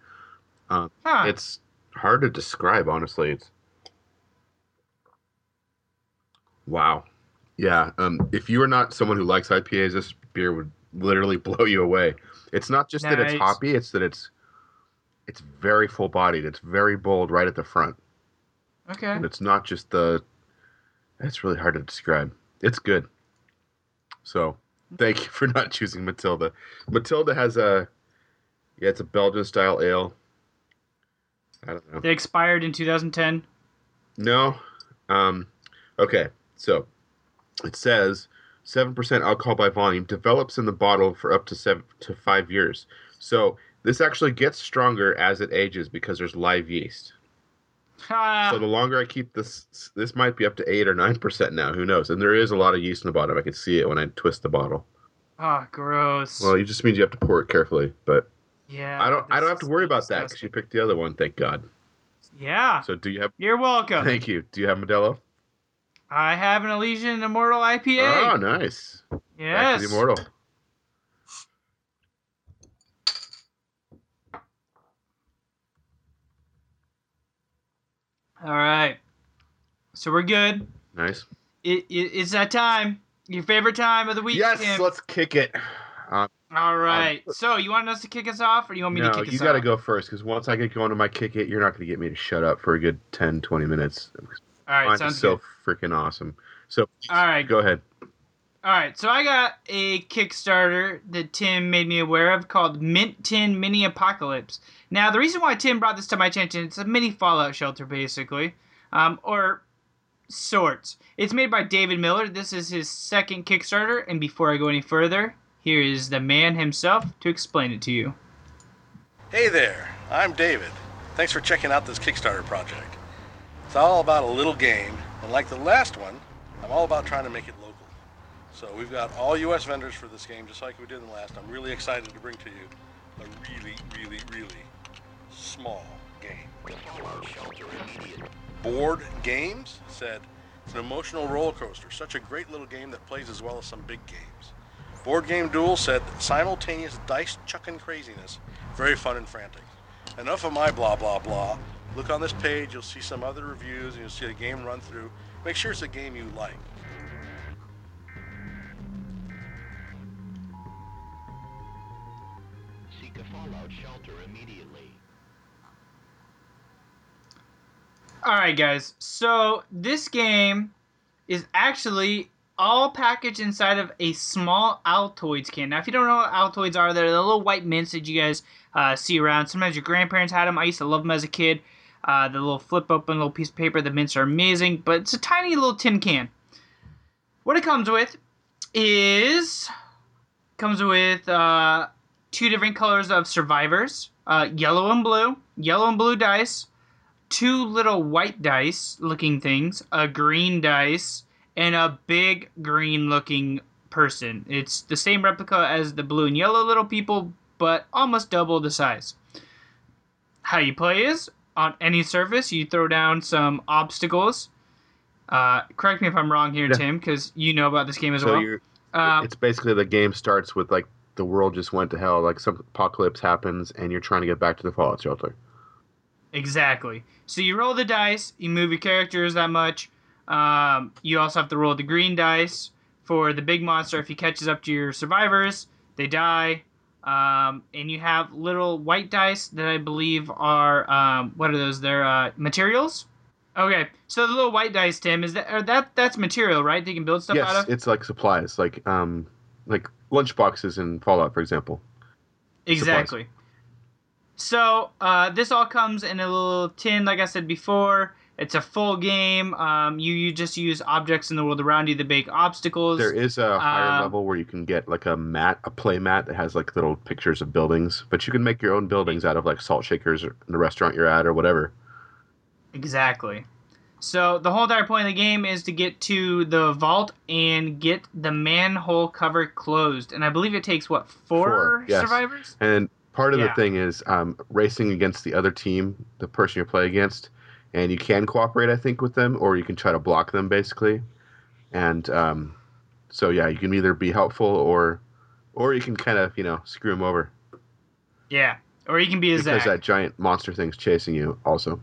[SPEAKER 2] um,
[SPEAKER 1] Huh.
[SPEAKER 2] it's hard to describe. Honestly, it's wow. Yeah. Um, if you are not someone who likes IPAs, this beer would literally blow you away. It's not just that it's
[SPEAKER 1] Nice.
[SPEAKER 2] hoppy; it's that it's it's very full bodied. It's very bold right at the front.
[SPEAKER 1] Okay.
[SPEAKER 2] And it's not just the. It's really hard to describe. It's good. So, thank you for not choosing Matilda. Matilda has a. Yeah, it's a Belgian style ale. I don't know.
[SPEAKER 1] They expired in 2010.
[SPEAKER 2] No. Um, okay, so it says 7% alcohol by volume develops in the bottle for up to seven to five years. So this actually gets stronger as it ages because there's live yeast. So the longer I keep this, this might be up to eight or nine percent now. Who knows? And there is a lot of yeast in the bottom. I can see it when I twist the bottle.
[SPEAKER 1] Oh, gross.
[SPEAKER 2] Well, it just means you have to pour it carefully. But
[SPEAKER 1] yeah.
[SPEAKER 2] I don't. I don't have to worry about that because you picked the other one. Thank God.
[SPEAKER 1] Yeah.
[SPEAKER 2] So do you have?
[SPEAKER 1] You're welcome.
[SPEAKER 2] Thank you. Do you have Modelo?
[SPEAKER 1] I have an Elysian Immortal IPA.
[SPEAKER 2] Oh, nice. Back
[SPEAKER 1] yes.
[SPEAKER 2] to the immortal.
[SPEAKER 1] All right. So we're good.
[SPEAKER 2] Nice.
[SPEAKER 1] It, it, it's that time. Your favorite time of the week.
[SPEAKER 2] Yes,
[SPEAKER 1] Tim.
[SPEAKER 2] let's kick it. Uh,
[SPEAKER 1] All right. so you want us to kick us off, or you want me
[SPEAKER 2] no,
[SPEAKER 1] to kick us
[SPEAKER 2] you got to go first because once I get going to my kick it, you're not going to get me to shut up for a good 10, 20 minutes.
[SPEAKER 1] All right.
[SPEAKER 2] Mine
[SPEAKER 1] Sounds
[SPEAKER 2] so freaking awesome. So
[SPEAKER 1] All right.
[SPEAKER 2] go ahead.
[SPEAKER 1] All right, so I got a Kickstarter that Tim made me aware of called Mint Tin Mini Apocalypse. Now, the reason why Tim brought this to my attention, it's a mini Fallout shelter, basically, um, or sorts. It's made by David Miller. This is his second Kickstarter, and before I go any further, here is the man himself to explain it to you.
[SPEAKER 16] Hey there, I'm David. Thanks for checking out this Kickstarter project. It's all about a little game, and like the last one, I'm all about trying to make it local. So we've got all U.S. vendors for this game, just like we did in the last. I'm really excited to bring to you a really, really, really small game. Board Games said it's an emotional roller coaster, such a great little game that plays as well as some big games. Board Game Duel said simultaneous dice chucking craziness, very fun and frantic. Enough of my blah blah blah. Look on this page, you'll see some other reviews and you'll see a game run through. Make sure it's a game you like.
[SPEAKER 10] Seek a fallout shelter immediately.
[SPEAKER 1] All right, guys. So this game is actually all packaged inside of a small Altoids can. Now, if you don't know what Altoids are, they're the little white mints that you guys uh, see around. Sometimes your grandparents had them. I used to love them as a kid. Uh, the little flip open little piece of paper. The mints are amazing, but it's a tiny little tin can. What it comes with is comes with uh, two different colors of survivors, uh, yellow and blue, yellow and blue dice, two little white dice looking things, a green dice, and a big green looking person. It's the same replica as the blue and yellow little people, but almost double the size. How you play is on any surface, you throw down some obstacles. Uh, correct me if I'm wrong here,
[SPEAKER 2] Yeah.
[SPEAKER 1] Tim, because you know about this game as
[SPEAKER 2] so
[SPEAKER 1] well. Um,
[SPEAKER 2] it's basically the game starts with like the world just went to hell, like some apocalypse happens, and you're trying to get back to the fallout shelter.
[SPEAKER 1] Exactly. So you roll the dice, you move your characters that much. Um, you also have to roll the green dice for the big monster. If he catches up to your survivors, they die. Um, and you have little white dice that I believe are um, what are those? They're uh, materials. Okay, so the little white dice, Tim, is that that that's material, right? They can build stuff out of.
[SPEAKER 2] yes, it's like supplies, like um, like lunch boxes in Fallout, for example.
[SPEAKER 1] Exactly. So uh, this all comes in a little tin, like I said before. It's a full game. Um, you you just use objects in the world around you to make obstacles.
[SPEAKER 2] There is a higher
[SPEAKER 1] Um,
[SPEAKER 2] level where you can get like a mat, a play mat that has like little pictures of buildings, but you can make your own buildings out of like salt shakers or in the restaurant you're at or whatever.
[SPEAKER 1] Exactly. So the whole entire point of the game is to get to the vault and get the manhole cover closed. And I believe it takes what four,
[SPEAKER 2] yes.
[SPEAKER 1] survivors?
[SPEAKER 2] And part of
[SPEAKER 1] Yeah.
[SPEAKER 2] the thing is um, racing against the other team, the person you play against, and you can cooperate, I think, with them, or you can try to block them, basically. And um, so, yeah, you can either be helpful or, or you can kind of, you know, screw them over
[SPEAKER 1] Yeah. Or you can be a
[SPEAKER 2] because
[SPEAKER 1] Zach.
[SPEAKER 2] that giant monster thing's chasing you. Also,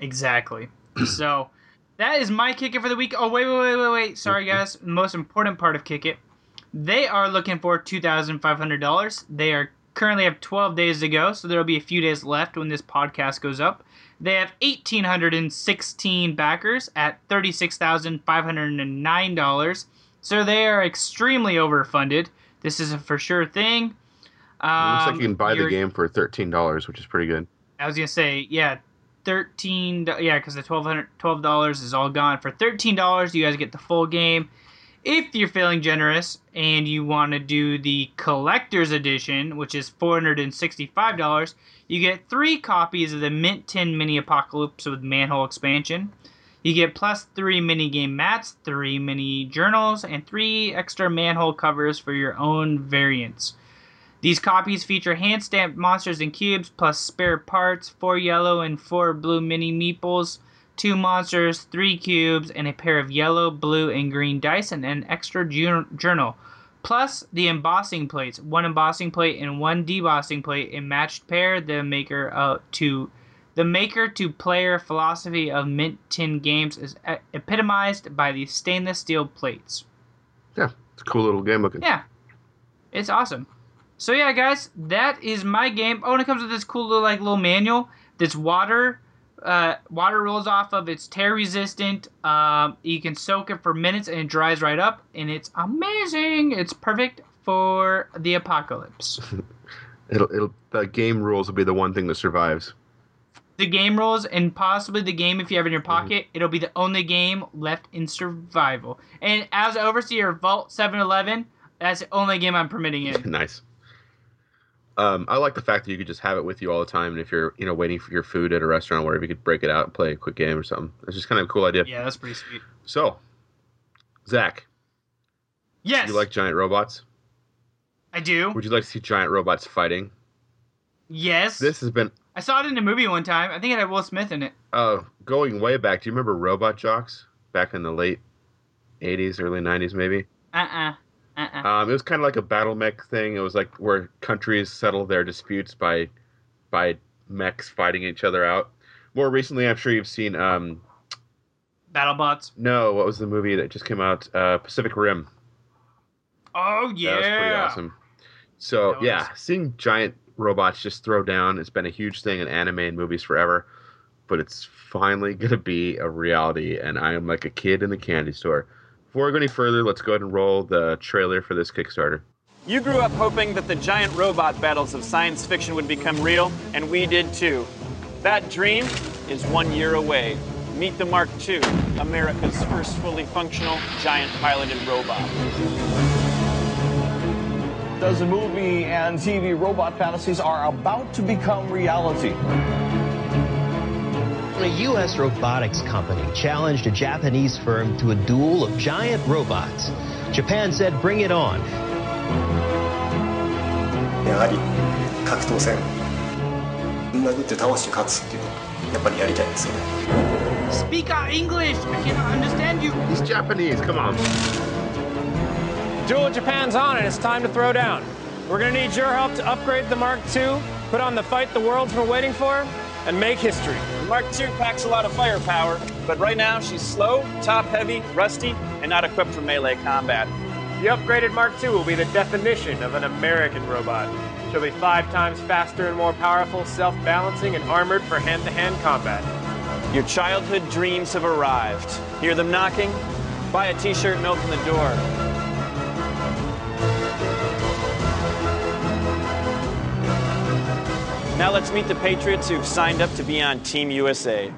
[SPEAKER 1] Exactly. so that is my kick it for the week. Oh wait, wait, wait, wait, wait. Sorry guys. Most important part of kick it. They are looking for two thousand five hundred dollars. They are currently have twelve days to go, so there'll be a few days left when this podcast goes up. They have eighteen hundred and sixteen backers at thirty six thousand five hundred and nine dollars. So they are extremely overfunded. This is a for sure thing.
[SPEAKER 2] it looks like
[SPEAKER 1] Um,
[SPEAKER 2] you can buy the game for thirteen dollars, which is pretty good.
[SPEAKER 1] I was gonna say, yeah, thirteen. do- Yeah, because the twelve hundred twelve dollars is all gone. For thirteen dollars, you guys get the full game. If you're feeling generous and you want to do the collector's edition, which is four hundred and sixty-five dollars, you get three copies of the Mint Tin Mini Apocalypse with Manhole expansion. You get plus three mini game mats, three mini journals, and three extra manhole covers for your own variants. These copies feature hand stamped monsters and cubes, plus spare parts, four yellow and four blue mini meeples, two monsters, three cubes, and a pair of yellow, blue, and green dice, and an extra jour- journal. Plus the embossing plates, one embossing plate and one debossing plate, a matched pair. The maker uh, to the maker to player philosophy of Mint Tin Games is e- epitomized by these stainless steel plates.
[SPEAKER 2] Yeah, it's a cool little game looking.
[SPEAKER 1] Yeah, it's awesome. So yeah, guys, that is my game. Oh, and it comes with this cool little like little manual. This water. Uh, water rolls off of. It's tear resistant. Um, you can soak it for minutes and it dries right up, and it's amazing. It's perfect for the apocalypse.
[SPEAKER 2] It'll, it'll, the game rules will be the one thing that survives.
[SPEAKER 1] the game rules and possibly the game if you have it in your pocket it'll be the only game left in survival and as overseer of vault 7-eleven that's the only game i'm permitting in
[SPEAKER 2] nice. Um, I like the fact that you could just have it with you all the time, and if you're, you know, waiting for your food at a restaurant, or whatever, you could break it out and play a quick game or something. It's just kind of a cool idea.
[SPEAKER 1] yeah that's pretty sweet
[SPEAKER 2] So, Zach,
[SPEAKER 1] yes
[SPEAKER 2] you like giant robots?
[SPEAKER 1] i do
[SPEAKER 2] Would you like to see giant robots fighting?
[SPEAKER 1] yes
[SPEAKER 2] This has been
[SPEAKER 1] i saw it in a movie one time i think it had will smith in it
[SPEAKER 2] uh, going way back. Do you remember Robot Jox back in the late '80s, early '90s, maybe?
[SPEAKER 1] uh-uh uh-uh
[SPEAKER 2] Um, it was kind of like a battle mech thing. It was like where countries settle their disputes by by mechs fighting each other out. More recently, I'm sure you've seen. Um,
[SPEAKER 1] battlebots
[SPEAKER 2] no, what was the movie that just came out? Uh, Pacific Rim.
[SPEAKER 1] oh yeah
[SPEAKER 2] That was pretty awesome. So yeah, seeing giant robots just throw down It's been a huge thing in anime and movies forever, but it's finally gonna be a reality, and I am like a kid in the candy store. Before we go any further, let's go ahead and roll the trailer for this Kickstarter.
[SPEAKER 17] You grew up hoping that the giant robot battles of science fiction would become real, and we did too. That dream is one year away. Meet the Mark II, America's first fully functional giant piloted robot.
[SPEAKER 18] Does the movie and TV robot fantasies are about to become reality?
[SPEAKER 19] A U.S. robotics company challenged a Japanese firm to a duel of giant robots. Japan said, bring it on.
[SPEAKER 1] Speak our English! I cannot understand you!
[SPEAKER 2] He's Japanese, come on.
[SPEAKER 20] Duel Japan's on and it's time to throw down. We're gonna need your help to upgrade the Mark II, put on the fight the world's been waiting for, and make history.
[SPEAKER 17] Mark II packs a lot of firepower, but right now she's slow, top heavy, rusty, and not equipped for melee combat.
[SPEAKER 20] The upgraded Mark II will be the definition of an American robot. She'll be five times faster and more powerful, self balancing, and armored for hand to hand combat.
[SPEAKER 17] Your childhood dreams have arrived. Hear them knocking? Buy a t shirt and open the door. Now let's meet the Patriots who've signed up to be on Team USA.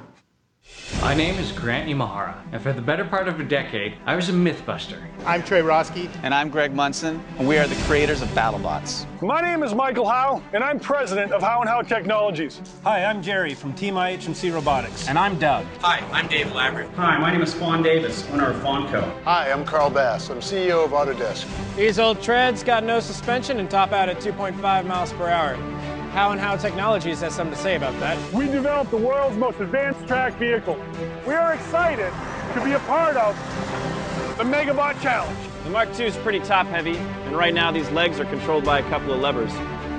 [SPEAKER 21] My name is Grant Imahara, and for the better part of a decade, I was a Mythbuster.
[SPEAKER 22] I'm Trey Roski.
[SPEAKER 23] And I'm Greg Munson, and we are the creators of BattleBots.
[SPEAKER 24] My name is Michael Howe, and I'm president of Howe and Howe Technologies.
[SPEAKER 25] Hi, I'm Jerry from Team IHMC Robotics.
[SPEAKER 21] And I'm Doug.
[SPEAKER 26] Hi, I'm Dave Lavery.
[SPEAKER 27] Hi, my name is Fon Davis, owner of Fonco.
[SPEAKER 28] Hi, I'm Carl Bass. I'm CEO of Autodesk.
[SPEAKER 20] These old treads got no suspension and top out at 2.5 miles per hour. Howe and Howe Technologies has something to say about that.
[SPEAKER 24] We developed the world's most advanced track vehicle. We are excited to be a part of the Megabot Challenge.
[SPEAKER 17] The Mark II is pretty top heavy, and right now these legs are controlled by a couple of levers.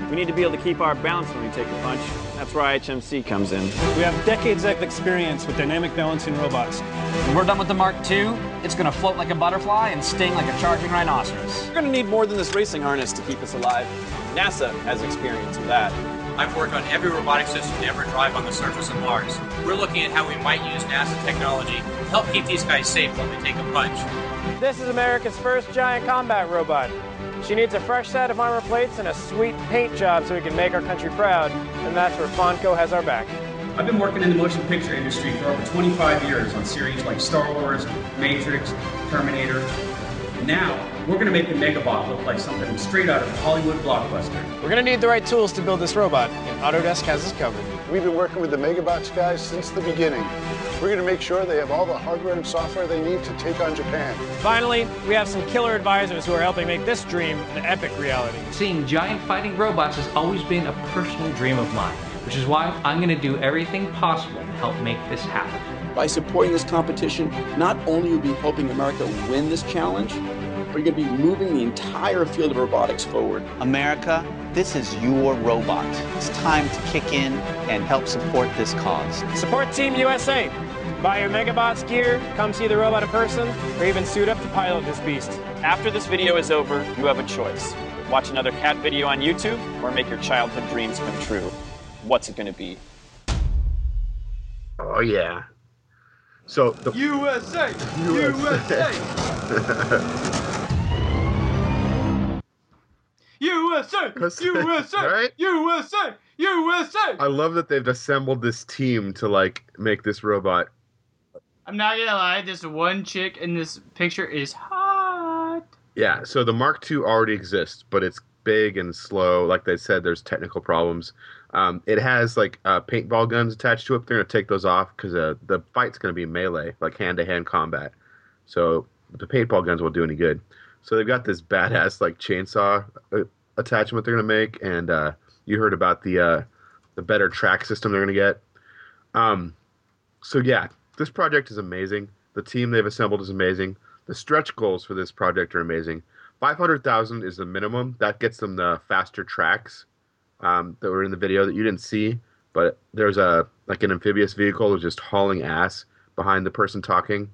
[SPEAKER 17] We need to be able to keep our balance when we take a punch. That's where IHMC comes in.
[SPEAKER 25] We have decades of experience with dynamic balancing robots.
[SPEAKER 21] When we're done with the Mark II, it's going to float like a butterfly and sting like a charging rhinoceros.
[SPEAKER 17] We're going to need more than this racing harness to keep us alive. NASA has experience with that.
[SPEAKER 26] I've worked on every robotic system to ever drive on the surface of Mars. We're looking at how we might use NASA technology to help keep these guys safe while they take a punch.
[SPEAKER 20] This is America's first giant combat robot. She needs a fresh set of armor plates and a sweet paint job so we can make our country proud, and that's where Fonco has our back.
[SPEAKER 27] I've been working in the motion picture industry for over 25 years on series like Star Wars, Matrix, Terminator. Now, we're going to make the Megabot look like something straight out of a Hollywood blockbuster.
[SPEAKER 20] We're gonna need the right tools to build this robot, and Autodesk has us covered.
[SPEAKER 28] We've been working with the Megabots guys since the beginning. We're going to make sure they have all the hardware and software they need to take on Japan.
[SPEAKER 20] Finally, we have some killer advisors who are helping make this dream an epic reality.
[SPEAKER 21] Seeing giant fighting robots has always been a personal dream of mine, which is why I'm going to do everything possible to help make this happen.
[SPEAKER 29] By supporting this competition, not only will you be helping America win this challenge, but you're going to be moving the entire field of robotics forward.
[SPEAKER 23] America, this is your robot. It's time to kick in and help support this cause.
[SPEAKER 20] Support Team USA. Buy your Megabots gear, come see the robot in person, or even suit up to pilot this beast.
[SPEAKER 17] After this video is over, you have a choice. Watch another cat video on YouTube or make your childhood dreams come true. What's it going to be?
[SPEAKER 2] Oh yeah. So the
[SPEAKER 1] USA! USA! USA!
[SPEAKER 2] Right?
[SPEAKER 1] USA! USA!
[SPEAKER 2] I love that they've assembled this team to like make this robot.
[SPEAKER 1] I'm not gonna lie, this one chick in this picture is hot.
[SPEAKER 2] Yeah, so the Mark II already exists, but it's big and slow. Like they said, there's technical problems. Um, it has like uh, paintball guns attached to it. They're gonna take those off because uh, the fight's gonna be melee, like hand-to-hand combat. So the paintball guns won't do any good. So they've got this badass like chainsaw uh, attachment they're gonna make, and uh, you heard about the uh, the better track system they're gonna get. Um, so yeah, this project is amazing. The team they've assembled is amazing. The stretch goals for this project are amazing. Five hundred thousand is the minimum. That gets them the faster tracks um, that were in the video that you didn't see. But there's a like an amphibious vehicle just hauling ass behind the person talking,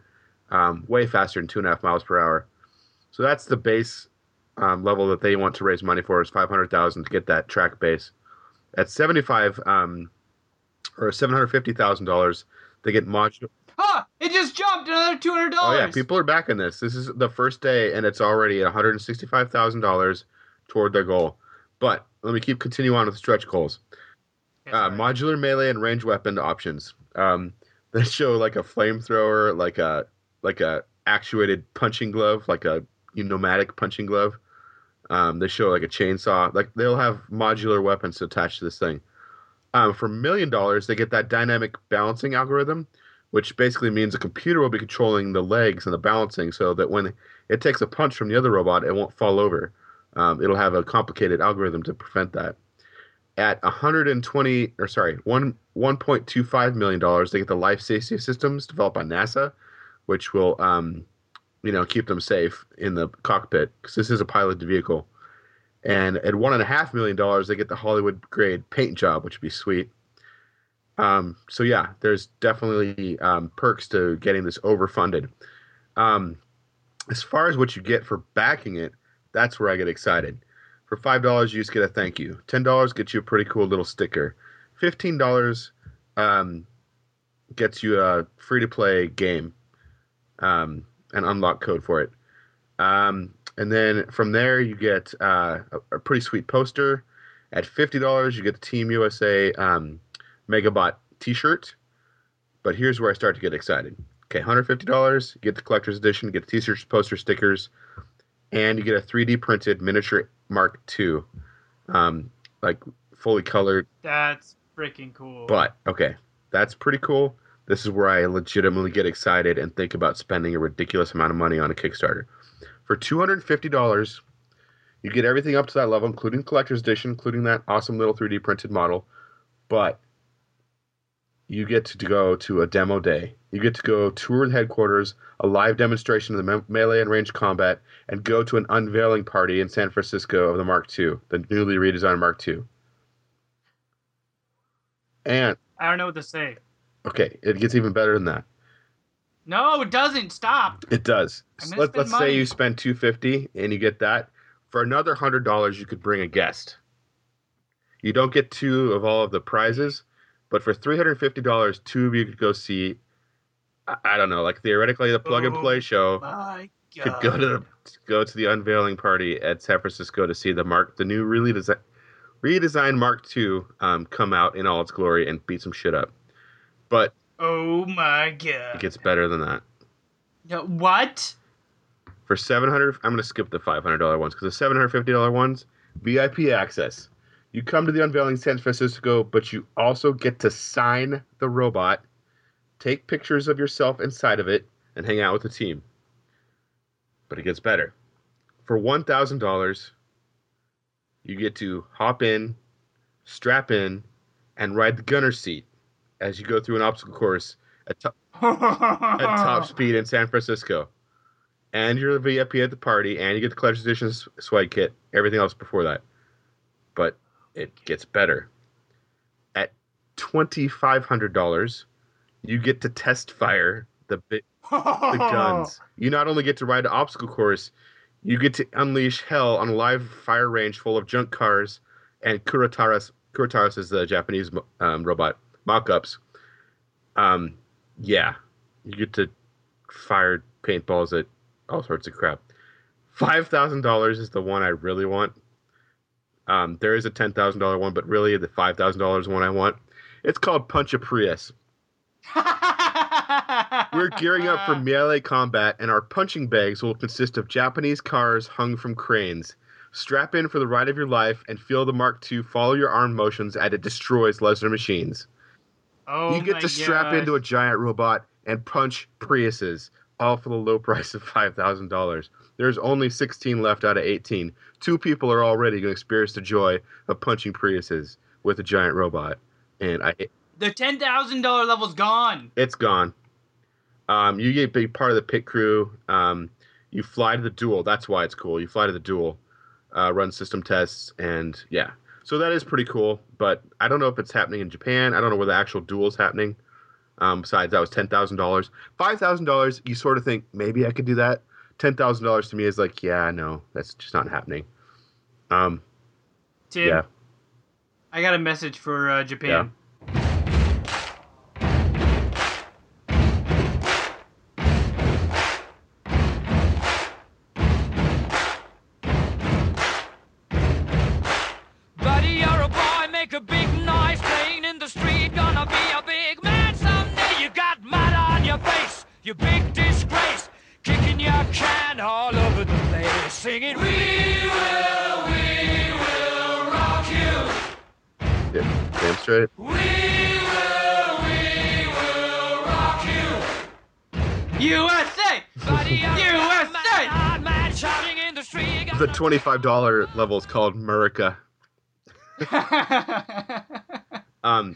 [SPEAKER 2] um, way faster than two and a half miles per hour. So that's the base um, level that they want to raise money for is five hundred thousand to get that track base. At seventy five um, or seven hundred fifty thousand dollars, they get modular.
[SPEAKER 1] Ah! It just jumped another two hundred
[SPEAKER 2] Oh
[SPEAKER 1] dollars.
[SPEAKER 2] Oh yeah, people are backing this. This is the first day, and it's already one hundred sixty-five thousand dollars toward their goal. But let me keep continue on with the stretch goals. Uh, modular melee and range weapon options. Um, they show like a flamethrower, like a like a actuated punching glove, like a pneumatic punching glove. Um, they show like a chainsaw. Like they'll have modular weapons attached to this thing. Um, for a million dollars, they get that dynamic balancing algorithm, which basically means a computer will be controlling the legs and the balancing, so that when it takes a punch from the other robot, it won't fall over. Um, it'll have a complicated algorithm to prevent that. At 120 or sorry, one 1.25 million dollars, they get the life safety systems developed by NASA, which will um, you know keep them safe in the cockpit because this is a piloted vehicle. And at one and a half million dollars, they get the Hollywood grade paint job, which would be sweet. Um, so yeah, there's definitely um, perks to getting this overfunded. Um, as far as what you get for backing it, that's where I get excited. For five dollars, you just get a thank you. Ten dollars gets you a pretty cool little sticker. Fifteen dollars um, gets you a free to play game, um, unlock code for it. Um, and then from there, you get uh, a, a pretty sweet poster. At fifty dollars, you get the Team USA um, Megabot T-shirt. But here's where I start to get excited. Okay, $150, you get the collector's edition, get the t-shirts, poster stickers, and you get a 3D printed miniature Mark II, um, like fully colored.
[SPEAKER 1] That's freaking cool.
[SPEAKER 2] But okay, that's pretty cool. This is where I legitimately get excited and think about spending a ridiculous amount of money on a Kickstarter. For $250, you get everything up to that level, including collector's edition, including that awesome little 3D printed model. But you get to go to a demo day. You get to go tour the headquarters, a live demonstration of the me- melee and range combat, and go to an unveiling party in San Francisco of the Mark II, the newly redesigned Mark II. And
[SPEAKER 1] I don't know what to say.
[SPEAKER 2] okay, it gets even better than that.
[SPEAKER 1] No, it doesn't. Stop.
[SPEAKER 2] It does. Let, let's say you spend two fifty and you get that. For another hundred dollars, you could bring a guest. You don't get two of all of the prizes, but for three hundred fifty dollars, two of you could go see. I, I don't know, like theoretically, the plug and play show
[SPEAKER 1] My
[SPEAKER 2] could go to the go to the unveiling party at San Francisco to see the Mark, the new really desi- redesigned Mark II, um, come out in all its glory and beat some shit up. But
[SPEAKER 1] Oh my god, it
[SPEAKER 2] gets better than that.
[SPEAKER 1] No, what?
[SPEAKER 2] For seven hundred, I'm gonna skip the five hundred dollar ones because the seven hundred fifty dollar ones, VIP access. You come to the unveiling San Francisco, but you also get to sign the robot, take pictures of yourself inside of it, and hang out with the team. But it gets better. For one thousand dollars, you get to hop in, strap in, and ride the gunner seat as you go through an obstacle course at top, at top speed in San Francisco. And you're the VIP at the party, and you get the collector's edition swag kit, everything else before that. But it gets better. At $2,500, you get to test fire the, bi- the guns. You not only get to ride an obstacle course, you get to unleash hell on a live fire range full of junk cars and Kurataras. Kurataras is the Japanese um, robot mock-ups. Um, yeah, you get to fire paintballs at all sorts of crap. Five thousand dollars is the one I really want. Um, there is a ten thousand dollar one, but really the five thousand dollars one I want. It's called Punch a Prius. We're gearing up for melee combat, and our punching bags will consist of Japanese cars hung from cranes. Strap in for the ride of your life and feel the Mark II follow your arm motions as it destroys lesser machines.
[SPEAKER 1] Oh
[SPEAKER 2] you get to strap
[SPEAKER 1] gosh.
[SPEAKER 2] into a giant robot and punch Priuses, all for the low price of $5,000. There's only 16 left out of 18. Two people are already going to experience the joy of punching Priuses with a giant robot. And I,
[SPEAKER 1] The ten thousand dollar level's gone.
[SPEAKER 2] it's gone. Um, you get be part of the pit crew. Um, you fly to the duel. That's why it's cool. You fly to the duel, uh, run system tests, and yeah. So that is pretty cool. But I don't know if it's happening in Japan. I don't know where the actual duel is happening. Um, besides, that was ten thousand dollars. Five thousand dollars. You sort of think maybe I could do that. Ten thousand dollars to me is like, yeah, no, that's just not happening. Um,
[SPEAKER 1] Tim,
[SPEAKER 2] yeah.
[SPEAKER 1] I got a message for uh, Japan.
[SPEAKER 22] Singing, We will, we will rock you.
[SPEAKER 2] Yeah, damn straight.
[SPEAKER 22] We will, we will rock you.
[SPEAKER 1] USA! USA!
[SPEAKER 22] Hard man shouting in the street.
[SPEAKER 2] The twenty-five dollar level is called Murica. Um,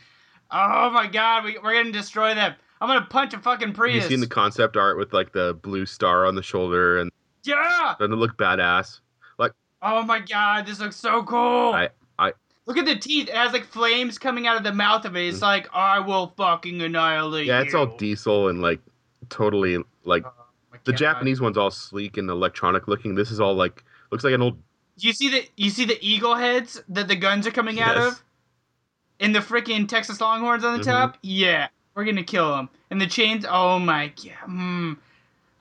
[SPEAKER 1] Oh my god, we, we're gonna destroy them. I'm gonna punch a fucking
[SPEAKER 2] have
[SPEAKER 1] Prius.
[SPEAKER 2] you seen the concept art with like the blue star on the shoulder and
[SPEAKER 1] yeah!
[SPEAKER 2] doesn't it look badass? Like
[SPEAKER 1] Oh my god, this looks so cool.
[SPEAKER 2] I I
[SPEAKER 1] Look at the teeth. It has like flames coming out of the mouth of it. It's like, I will fucking annihilate
[SPEAKER 2] yeah, it's
[SPEAKER 1] you.
[SPEAKER 2] all diesel and like totally like the Japanese one's all sleek and electronic looking. This is all like looks like an old
[SPEAKER 1] you see the you see the eagle heads that the guns are coming out of? And the freaking Texas Longhorns on the
[SPEAKER 2] Mhm.
[SPEAKER 1] top? Yeah. We're gonna kill them. And the chains, oh my god. Mm.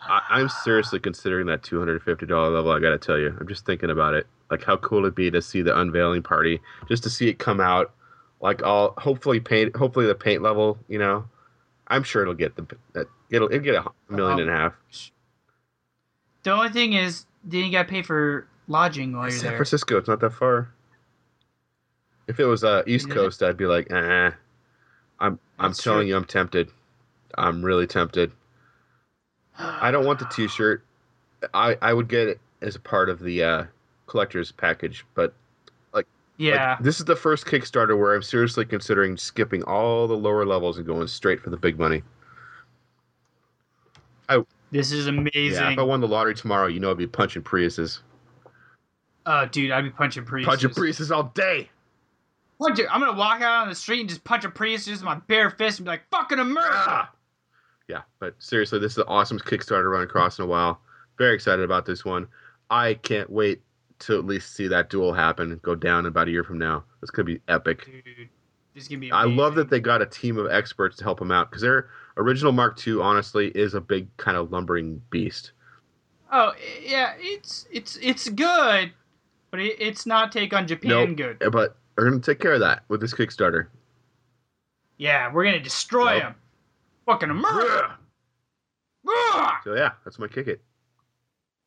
[SPEAKER 2] I, I'm seriously considering that two hundred fifty dollar level. I gotta tell you, I'm just thinking about it. Like how cool it'd be to see the unveiling party, just to see it come out, like all hopefully paint, hopefully the paint level, you know, I'm sure it'll get the it'll it'll get a million and a half.
[SPEAKER 1] The only thing is, then you gotta pay for lodging while you're
[SPEAKER 2] San
[SPEAKER 1] there.
[SPEAKER 2] Francisco, it's not that far. If it was uh, East? Coast, I'd be like, eh. I'm I'm
[SPEAKER 1] That's
[SPEAKER 2] telling
[SPEAKER 1] true.
[SPEAKER 2] you, I'm tempted. I'm really tempted. I don't want the T-shirt. I I would get it as a part of the uh, collector's package, but like,
[SPEAKER 1] Yeah.
[SPEAKER 2] like, this is the first Kickstarter where I'm seriously considering skipping all the lower levels and going straight for the big money. I
[SPEAKER 1] This is amazing.
[SPEAKER 2] yeah, if I won the lottery tomorrow, you know I'd be punching Priuses,
[SPEAKER 1] oh, dude, I'd be punching Prius.
[SPEAKER 2] punching Priuses all day.
[SPEAKER 1] It. I'm gonna walk out on the street and just punch a Prius just with my bare fist and be like, "Fucking America!"
[SPEAKER 2] Yeah, but seriously, this is the awesomest Kickstarter run across in a while. Very excited about this one. I can't wait to at least see that duel happen, go down about a year from now. This could be epic.
[SPEAKER 1] Dude, this is gonna be.
[SPEAKER 2] I love that they got a team of experts to help them out because their original Mark II, honestly, is a big kind of lumbering beast.
[SPEAKER 1] Oh yeah, it's it's it's good, but it, it's not take on Japan
[SPEAKER 2] Nope,
[SPEAKER 1] good.
[SPEAKER 2] but we're gonna take care of that with this Kickstarter.
[SPEAKER 1] Yeah, we're gonna destroy
[SPEAKER 2] Nope.
[SPEAKER 1] them. Fucking America.
[SPEAKER 2] So yeah, that's my kick it.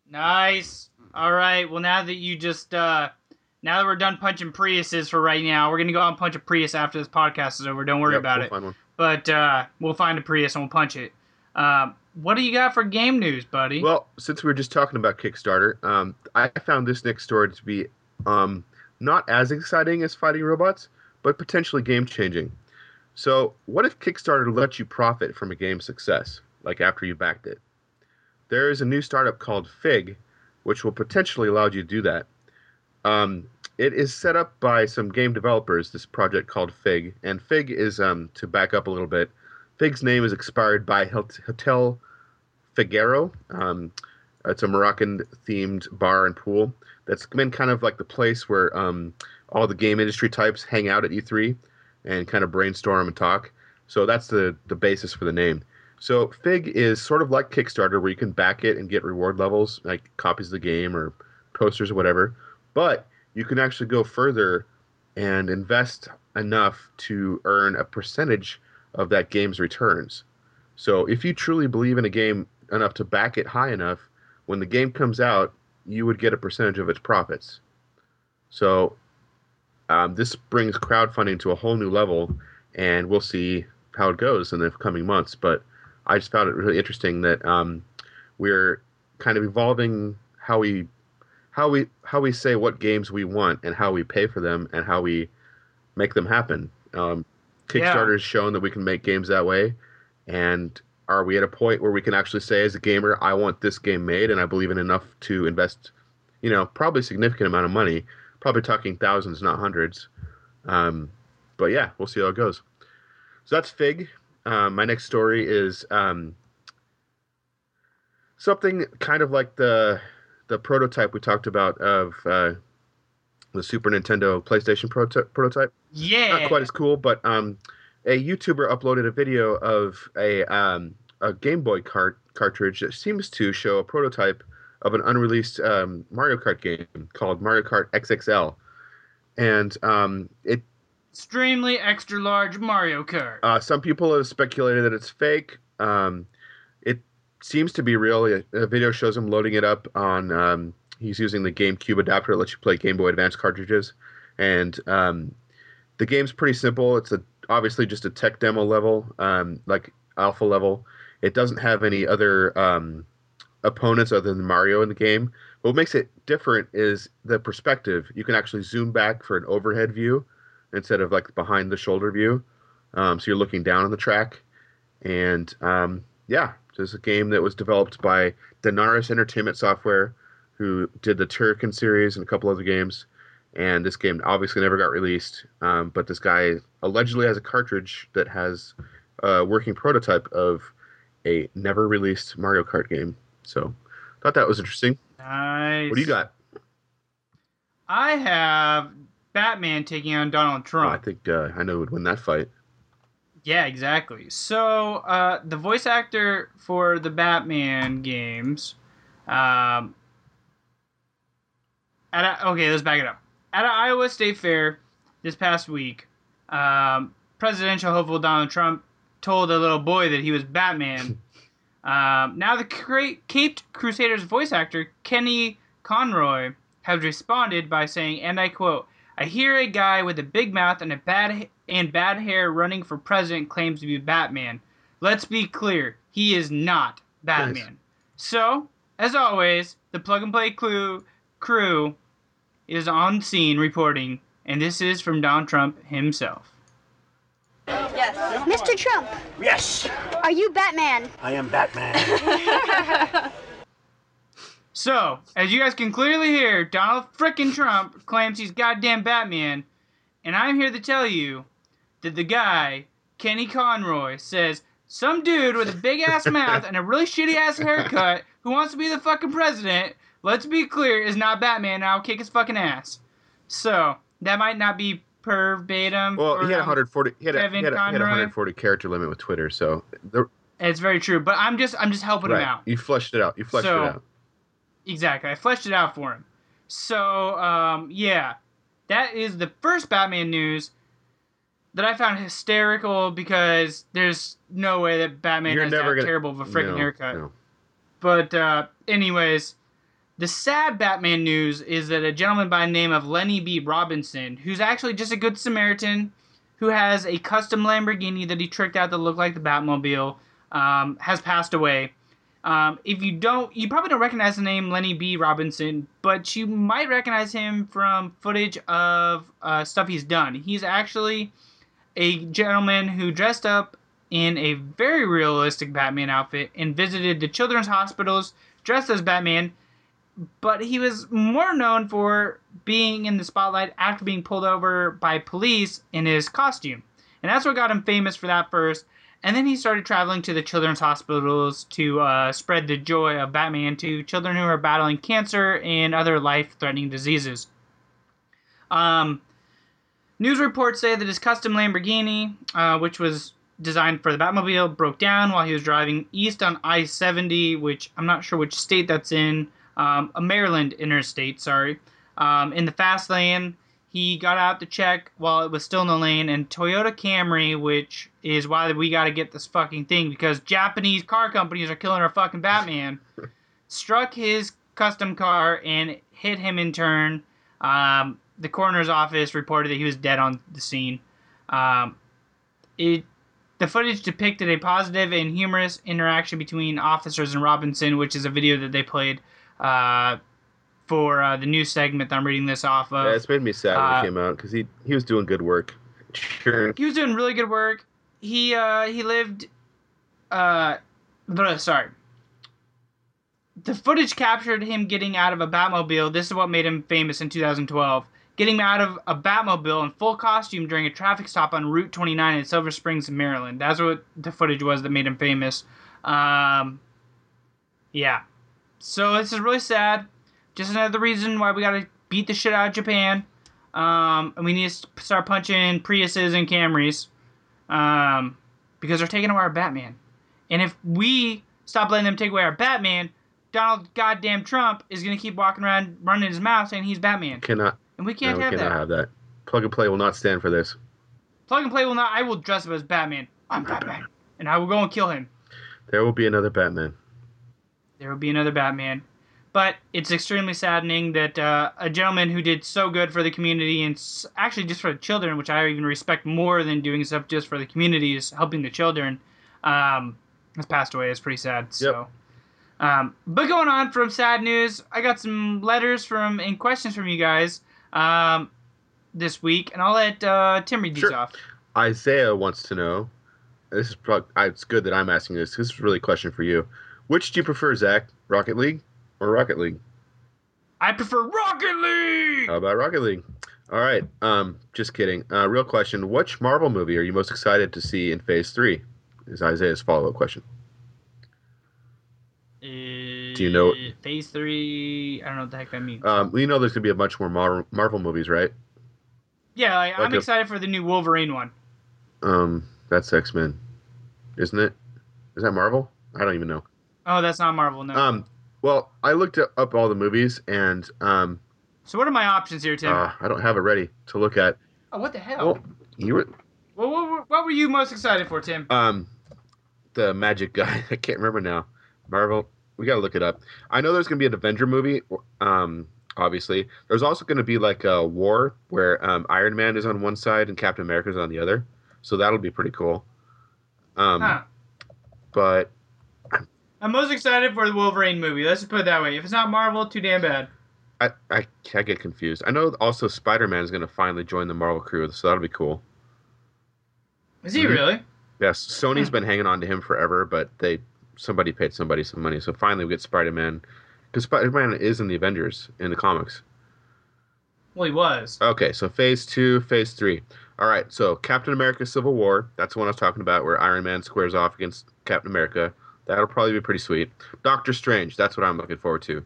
[SPEAKER 1] Nice. All right. Well, now that you just uh now that we're done punching Priuses for right now, we're gonna go out and punch a Prius after this podcast is over. Don't worry
[SPEAKER 2] Yep,
[SPEAKER 1] about
[SPEAKER 2] we'll
[SPEAKER 1] it.
[SPEAKER 2] find one.
[SPEAKER 1] But uh, we'll find a Prius and we'll punch it. Um, what do you got for game news, buddy?
[SPEAKER 2] Well, since we were just talking about Kickstarter, um, I found this next story to be um, not as exciting as fighting robots, but potentially game changing. So, what if Kickstarter lets you profit from a game's success, like after you backed it? There is a new startup called Fig, which will potentially allow you to do that. Um, it is set up by some game developers, this project called Fig, and Fig is, um, to back up a little bit, Fig's name is expired by Hotel Figueroa. Um, it's a Moroccan themed bar and pool that's been kind of like the place where um, all the game industry types hang out at E3 and kind of brainstorm and talk. So that's the, the basis for the name. So Fig is sort of like Kickstarter where you can back it and get reward levels, like copies of the game or posters or whatever. But you can actually go further and invest enough to earn a percentage of that game's returns. So if you truly believe in a game enough to back it high enough, when the game comes out, you would get a percentage of its profits. So um, this brings crowdfunding to a whole new level, and we'll see how it goes in the coming months. But I just found it really interesting that um, we're kind of evolving how we how we how we say what games we want and how we pay for them and how we make them happen. Um, Kickstarter has shown that we can make games that way, and are we at a point where we can actually say as a gamer, I want this game made and I believe in enough to invest, you know, probably a significant amount of money, probably talking thousands, not hundreds. Um, but yeah, we'll see how it goes. So that's Fig. Um, my next story is um, something kind of like the the prototype we talked about of uh, the Super Nintendo PlayStation proto- prototype.
[SPEAKER 1] yeah.
[SPEAKER 2] Not quite as cool, but um, a YouTuber uploaded a video of a um, a Game Boy cart cartridge that seems to show a prototype of an unreleased um, Mario Kart game called Mario Kart XXL, and um, it
[SPEAKER 1] Extremely extra large Mario Kart.
[SPEAKER 2] uh, some people have speculated that it's fake. Um, it seems to be real. A, video shows him loading it up on. Um, he's using the GameCube adapter that lets you play Game Boy Advance cartridges, and um, the game's pretty simple. It's a obviously just a tech demo level, um, like alpha level. It doesn't have any other um, opponents other than Mario in the game. What makes it different is the perspective. You can actually zoom back for an overhead view instead of like behind the shoulder view. Um, so you're looking down on the track. And um, yeah, this is a game that was developed by Denaris Entertainment Software, who did the Turrican series and a couple other games. And this game obviously never got released. Um, but this guy allegedly has a cartridge that has a working prototype of a never released Mario Kart game. So thought that was interesting.
[SPEAKER 1] Nice.
[SPEAKER 2] What do you got?
[SPEAKER 1] I have Batman taking on Donald
[SPEAKER 2] Oh,
[SPEAKER 1] Trump.
[SPEAKER 2] I think uh, I know who would win that fight.
[SPEAKER 1] Yeah, exactly. So, uh, the voice actor for the Batman games, um, at a, okay, let's back it up. At an Iowa State Fair this past week, um, presidential hopeful Donald Trump told a little boy that he was Batman. um, now the cra- Caped Crusaders voice actor Kenny Conroy has responded by saying, and I quote, "I hear a guy with a big mouth and a bad and bad hair running for president claims to be Batman. Let's be clear, he is not Batman." So, as always, the plug and play clue crew is on scene reporting, and this is from Donald Trump himself.
[SPEAKER 30] Yes. Mr. Trump,
[SPEAKER 31] Yes,
[SPEAKER 30] are you Batman?
[SPEAKER 31] I am Batman.
[SPEAKER 1] So, as you guys can clearly hear, Donald frickin' Trump claims he's goddamn Batman, and I'm here to tell you that the guy, Kenny Conroy, says some dude with a big ass mouth and a really shitty ass haircut who wants to be the fucking president, let's be clear, is not Batman, and I'll kick his fucking ass. So, that might not be verbatim.
[SPEAKER 2] Well, he had
[SPEAKER 1] um,
[SPEAKER 2] 140. He had, a, he, had a, he had 140 character limit with Twitter, so the,
[SPEAKER 1] It's very true, but I'm just I'm just helping
[SPEAKER 2] right,
[SPEAKER 1] him out.
[SPEAKER 2] you fleshed it out. You fleshed
[SPEAKER 1] So-
[SPEAKER 2] it out.
[SPEAKER 1] Exactly. I fleshed it out for him. So, um, yeah. That is the first Batman news that I found hysterical because there's no way that Batman
[SPEAKER 2] You're
[SPEAKER 1] has that
[SPEAKER 2] gonna-
[SPEAKER 1] terrible of a freaking
[SPEAKER 2] no,
[SPEAKER 1] haircut.
[SPEAKER 2] no.
[SPEAKER 1] But, uh, anyways, the sad Batman news is that a gentleman by the name of Lenny B. Robinson, who's actually just a good Samaritan, who has a custom Lamborghini that he tricked out to look like the Batmobile, um, has passed away. Um, if you don't, you probably don't recognize the name Lenny B. Robinson, but you might recognize him from footage of uh, stuff he's done. He's actually a gentleman who dressed up in a very realistic Batman outfit and visited the children's hospitals dressed as Batman. But he was more known for being in the spotlight after being pulled over by police in his costume. And that's what got him famous for that first. And then he started traveling to the children's hospitals to uh, spread the joy of Batman to children who are battling cancer and other life threatening diseases. Um, news reports say that his custom Lamborghini, uh, which was designed for the Batmobile, broke down while he was driving east on I 70, which I'm not sure which state that's in, um, a Maryland interstate, sorry. Um, in the fast lane, he got out to check while it was still in the lane, and Toyota Camry, which is why we got to get this fucking thing because Japanese car companies are killing our fucking Batman, struck his custom car and hit him in turn. Um, the coroner's office reported that he was dead on the scene. Um, it the footage depicted a positive and humorous interaction between officers and Robinson, which is a video that they played uh, for uh, the new segment that I'm reading this off of.
[SPEAKER 2] Yeah, it's made me sad when
[SPEAKER 1] Uh,
[SPEAKER 2] it came out because he he was doing good work. Sure.
[SPEAKER 1] he was doing really good work. He uh he lived uh sorry. The footage captured him getting out of a Batmobile. This is what made him famous in 2012. Getting out of a Batmobile in full costume during a traffic stop on Route 29 in Silver Springs, Maryland. That's what the footage was that made him famous. Um, yeah. So this is really sad. Just another reason why we gotta beat the shit out of Japan. Um, and we need to start punching Priuses and Camrys. Um, because they're taking away our Batman. And if we stop letting them take away our Batman, Donald goddamn Trump is gonna keep walking around running his mouth saying he's Batman.
[SPEAKER 2] Cannot.
[SPEAKER 1] And we can't
[SPEAKER 2] no,
[SPEAKER 1] have
[SPEAKER 2] we cannot
[SPEAKER 1] that.
[SPEAKER 2] have that. Plug and play will not stand for this.
[SPEAKER 1] Plug and play will not. I will dress up as Batman. I'm Batman, and I will go and kill him.
[SPEAKER 2] There will be another Batman.
[SPEAKER 1] There will be another Batman. But it's extremely saddening that uh, a gentleman who did so good for the community and s- actually just for the children, which I even respect more than doing stuff just for the community, is helping the children, um, has passed away. It's pretty sad. So, um, but going on from sad news, I got some letters from and questions from you guys um, this week, and I'll let uh, Tim read these
[SPEAKER 2] Sure.
[SPEAKER 1] off.
[SPEAKER 2] Isaiah wants to know. This is pro- it's good that I'm asking this. This is really a question for you. Which do you prefer, Zach? Rocket League or Rocket League?
[SPEAKER 1] I prefer Rocket League.
[SPEAKER 2] How about Rocket League? All right. Um, just kidding. Uh, real question. Which Marvel movie are you most excited to see in Phase Three? Is Isaiah's follow-up question.
[SPEAKER 1] Do
[SPEAKER 2] you know-
[SPEAKER 1] Phase three. I don't know what the heck that means.
[SPEAKER 2] Um, we know there's gonna be a bunch more Mar- Marvel movies, right?
[SPEAKER 1] yeah, like, I'm
[SPEAKER 2] a-
[SPEAKER 1] excited for the new Wolverine one.
[SPEAKER 2] Um, that's X Men, isn't it? Is that Marvel? I don't even know.
[SPEAKER 1] Oh, that's not Marvel, no.
[SPEAKER 2] Um, well, I looked up all the movies, and um,
[SPEAKER 1] so what are my options here, Tim?
[SPEAKER 2] uh, I don't have it ready to look at.
[SPEAKER 1] oh, what the hell?
[SPEAKER 2] Well, you were
[SPEAKER 1] Well, what, what were you most excited for, Tim?
[SPEAKER 2] Um, the magic guy. I can't remember now. Marvel. We gotta look it up. I know there's gonna be an Avenger movie. Um, obviously, there's also gonna be like a war where um, Iron Man is on one side and Captain America is on the other. So that'll be pretty cool. Um,
[SPEAKER 1] Huh.
[SPEAKER 2] but
[SPEAKER 1] I'm most excited for the Wolverine movie. Let's just put it that way. If it's not Marvel, too damn bad.
[SPEAKER 2] I, I I get confused. I know also Spider Man is gonna finally join the Marvel crew, so that'll be cool.
[SPEAKER 1] Is he
[SPEAKER 2] Mhm.
[SPEAKER 1] really?
[SPEAKER 2] Yes, Sony's been hanging on to him forever, but they somebody paid somebody some money, so finally we get Spider Man because Spider Man is in the Avengers in the comics.
[SPEAKER 1] Well, he was.
[SPEAKER 2] Okay, so phase two, phase three. All right, so Captain America: Civil War. That's the one I was talking about, where Iron Man squares off against Captain America. That'll probably be pretty sweet. Doctor Strange. That's what I'm looking forward to.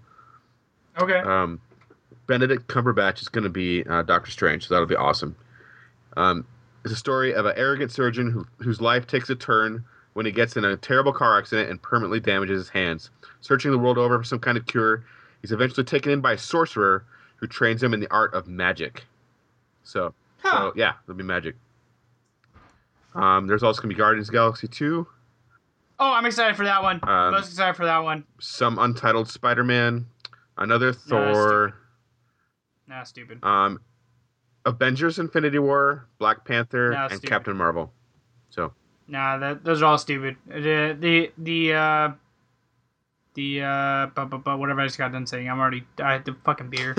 [SPEAKER 1] Okay.
[SPEAKER 2] Um, Benedict Cumberbatch is going to be uh, Doctor Strange, so that'll be awesome. Um, it's a story of an arrogant surgeon who, whose life takes a turn when he gets in a terrible car accident and permanently damages his hands. Searching the world over for some kind of cure, he's eventually taken in by a sorcerer who trains him in the art of magic. So, so yeah, it'll be magic. Um, there's also going to be Guardians of the Galaxy 2,
[SPEAKER 1] Oh, I'm excited for that one.
[SPEAKER 2] Um,
[SPEAKER 1] most excited for that one.
[SPEAKER 2] some untitled Spider Man, another Thor.
[SPEAKER 1] Nah, stupid.
[SPEAKER 2] Um, Avengers: Infinity War, Black Panther,
[SPEAKER 1] No,
[SPEAKER 2] and
[SPEAKER 1] stupid.
[SPEAKER 2] Captain Marvel. So
[SPEAKER 1] Nah, that those are all stupid. The the the uh the uh but, but, but whatever I just got done saying. I'm already I had the fucking beer.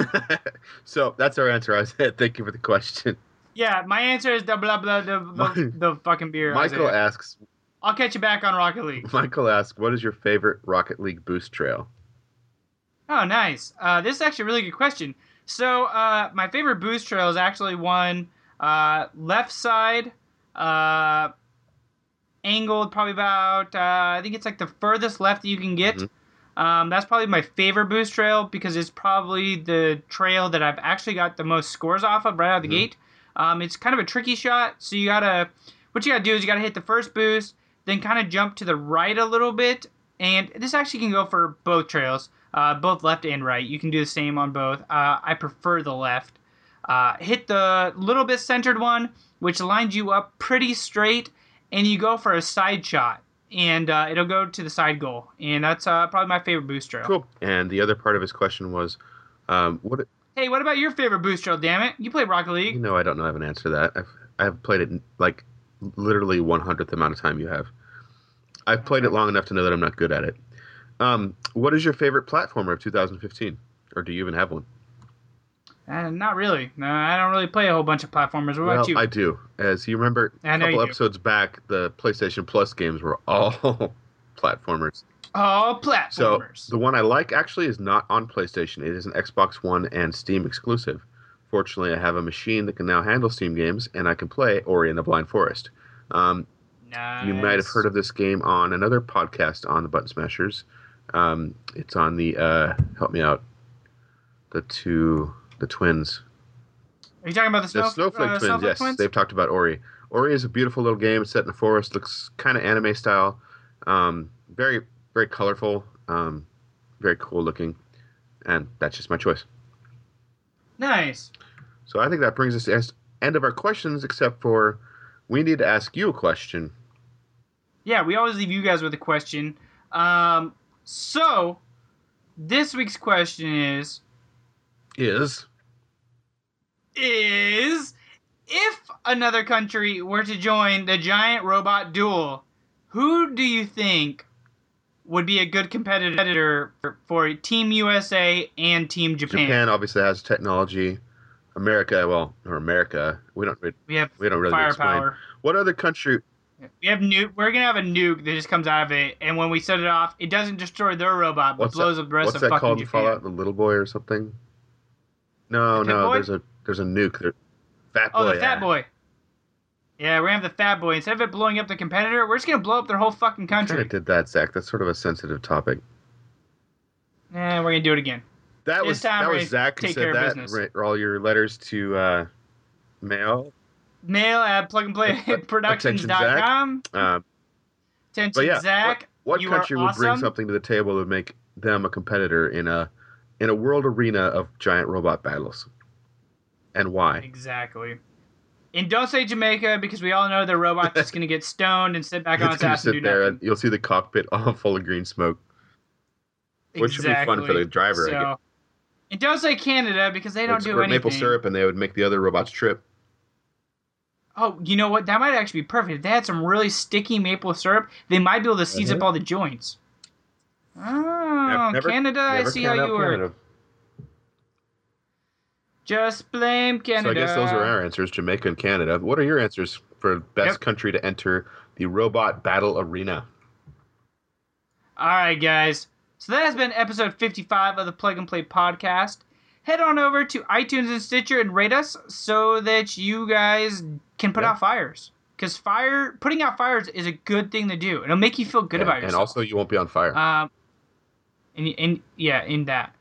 [SPEAKER 2] so that's our answer. I said thank you for the question.
[SPEAKER 1] yeah, my answer is the blah blah the the, the fucking beer.
[SPEAKER 2] Michael asks.
[SPEAKER 1] I'll catch you back on Rocket League.
[SPEAKER 2] Michael asks, "What is your favorite Rocket League boost trail?"
[SPEAKER 1] Oh, nice. Uh, this is actually a really good question. So, uh, my favorite boost trail is actually one uh, left side, uh, angled probably about, uh, I think it's like the furthest left that you can get. Um, that's probably my favorite boost trail because it's probably the trail that I've actually got the most scores off of right out of the gate. Um, it's kind of a tricky shot, so you gotta, what you gotta do is you gotta hit the first boost, then kind of jump to the right a little bit, and this actually can go for both trails, uh, both left and right. You can do the same on both. Uh, I prefer the left. Uh, hit the little bit centered one, which lines you up pretty straight, and you go for a side shot, and uh, it'll go to the side goal, and that's uh, probably my favorite boost trail.
[SPEAKER 2] Cool. And the other part of his question was, um, "What?"
[SPEAKER 1] Hey, what about your favorite boost trail? Damn it, you play Rocket League.
[SPEAKER 2] You know, I don't know. I have an answer to that. I've I've played it like literally one hundredth amount of time you have. I've played it long enough to know that I'm not good at it. Um, what is your favorite platformer of 2015, or do you even have one?
[SPEAKER 1] Uh, not really. No, I don't really play a whole bunch of platformers. What about
[SPEAKER 2] well,
[SPEAKER 1] you?
[SPEAKER 2] I do. As you remember, a couple
[SPEAKER 1] you do.
[SPEAKER 2] episodes back, the PlayStation Plus games were all platformers.
[SPEAKER 1] All platformers.
[SPEAKER 2] So the one I like actually is not on PlayStation. It is an Xbox One and Steam exclusive. Fortunately, I have a machine that can now handle Steam games, and I can play Ori and the Blind Forest. Um, You might have heard of this game on another podcast on the Button Smashers. Um, it's on the uh, help me out, the two the twins.
[SPEAKER 1] Are you talking about the,
[SPEAKER 2] The Snowflake
[SPEAKER 1] uh,
[SPEAKER 2] Twins,
[SPEAKER 1] Snowflake
[SPEAKER 2] yes.
[SPEAKER 1] Twins?
[SPEAKER 2] They've talked about Ori. Ori is a beautiful little game set in the forest, looks kind of anime style, um, very, very colorful, um, very cool looking, and that's just my choice.
[SPEAKER 1] Nice.
[SPEAKER 2] So I think that brings us to the end of our questions, except for we need to ask you a question.
[SPEAKER 1] Yeah, we always leave you guys with a question. Um, so this week's question is
[SPEAKER 2] Is
[SPEAKER 1] is if another country were to join the giant robot duel, who do you think would be a good competitor for Team USA and Team Japan?
[SPEAKER 2] Japan obviously has technology. America, well, or America, we don't we,
[SPEAKER 1] We have
[SPEAKER 2] we don't really explain.
[SPEAKER 1] firepower.
[SPEAKER 2] What other country?
[SPEAKER 1] We have nuke. We're gonna have a nuke that just comes out of it, and when we set it off, it doesn't destroy their robot, but
[SPEAKER 2] What's
[SPEAKER 1] blows
[SPEAKER 2] that,
[SPEAKER 1] up the rest
[SPEAKER 2] what's
[SPEAKER 1] of
[SPEAKER 2] that
[SPEAKER 1] fucking
[SPEAKER 2] called
[SPEAKER 1] Japan.
[SPEAKER 2] Fallout? The little boy or something? No,
[SPEAKER 1] The
[SPEAKER 2] no.
[SPEAKER 1] Boy?
[SPEAKER 2] There's a there's a nuke. There, fat boy.
[SPEAKER 1] Oh, the Fat
[SPEAKER 2] yeah.
[SPEAKER 1] Boy. Yeah, have the Fat Boy. Instead of it blowing up the competitor, we're just gonna blow up their whole fucking country.
[SPEAKER 2] I did that, Zach. That's sort of a sensitive topic.
[SPEAKER 1] And we're gonna do it again.
[SPEAKER 2] That
[SPEAKER 1] This
[SPEAKER 2] was
[SPEAKER 1] time
[SPEAKER 2] that
[SPEAKER 1] we're
[SPEAKER 2] was Zach who
[SPEAKER 1] take
[SPEAKER 2] said that.
[SPEAKER 1] business.
[SPEAKER 2] Right, all your letters to uh, mail.
[SPEAKER 1] Mail at plugandplayproductions.com.
[SPEAKER 2] Um,
[SPEAKER 1] Attention,
[SPEAKER 2] but yeah,
[SPEAKER 1] Zach.
[SPEAKER 2] what, what country would bring something to the table to make them a competitor in a in a world arena of giant robot battles, and why?
[SPEAKER 1] Exactly. And don't say Jamaica because we all know the robot's just gonna get stoned and sit back on
[SPEAKER 2] It's
[SPEAKER 1] ass and do
[SPEAKER 2] there,
[SPEAKER 1] nothing.
[SPEAKER 2] and you'll see the cockpit all full of green smoke, which should be fun for the
[SPEAKER 1] Exactly.
[SPEAKER 2] driver. I guess.
[SPEAKER 1] and don't say Canada because they don't
[SPEAKER 2] They'd
[SPEAKER 1] do anything.
[SPEAKER 2] maple syrup, and they would make the other robots trip.
[SPEAKER 1] Oh, you know what? That might actually be perfect. If they had some really sticky maple syrup, they might be able to seize
[SPEAKER 2] Mhm.
[SPEAKER 1] up all the joints. Oh,
[SPEAKER 2] Never-
[SPEAKER 1] Canada, I see how you.
[SPEAKER 2] Canada.
[SPEAKER 1] Just blame Canada.
[SPEAKER 2] So I guess those are our answers: Jamaica and Canada. What are your answers for best
[SPEAKER 1] Yep.
[SPEAKER 2] country to enter the robot battle arena?
[SPEAKER 1] All right, guys. So that has been episode 55 of the Plug and Play podcast. Head on over to iTunes and Stitcher and rate us so that you guys can put
[SPEAKER 2] Yeah.
[SPEAKER 1] out fires. Because fire, putting out fires is a good thing to do. It'll make you feel good
[SPEAKER 2] Yeah,
[SPEAKER 1] about yourself.
[SPEAKER 2] and also, you won't be on fire.
[SPEAKER 1] Um, and, and yeah, in that.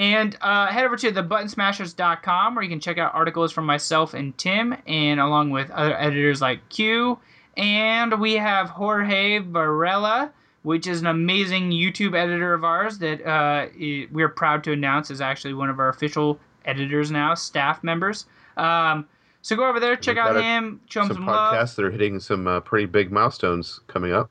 [SPEAKER 1] And uh, head over to thebuttonsmashers.com where you can check out articles from myself and Tim, and along with other editors like Q. And we have Jorge Varela, which is an amazing YouTube editor of ours that uh, we're proud to announce is actually one of our official editors now, staff members. Um, so go over there, check out
[SPEAKER 2] a-
[SPEAKER 1] him, show him
[SPEAKER 2] some
[SPEAKER 1] some love.
[SPEAKER 2] podcasts that are hitting some uh, pretty big milestones coming up.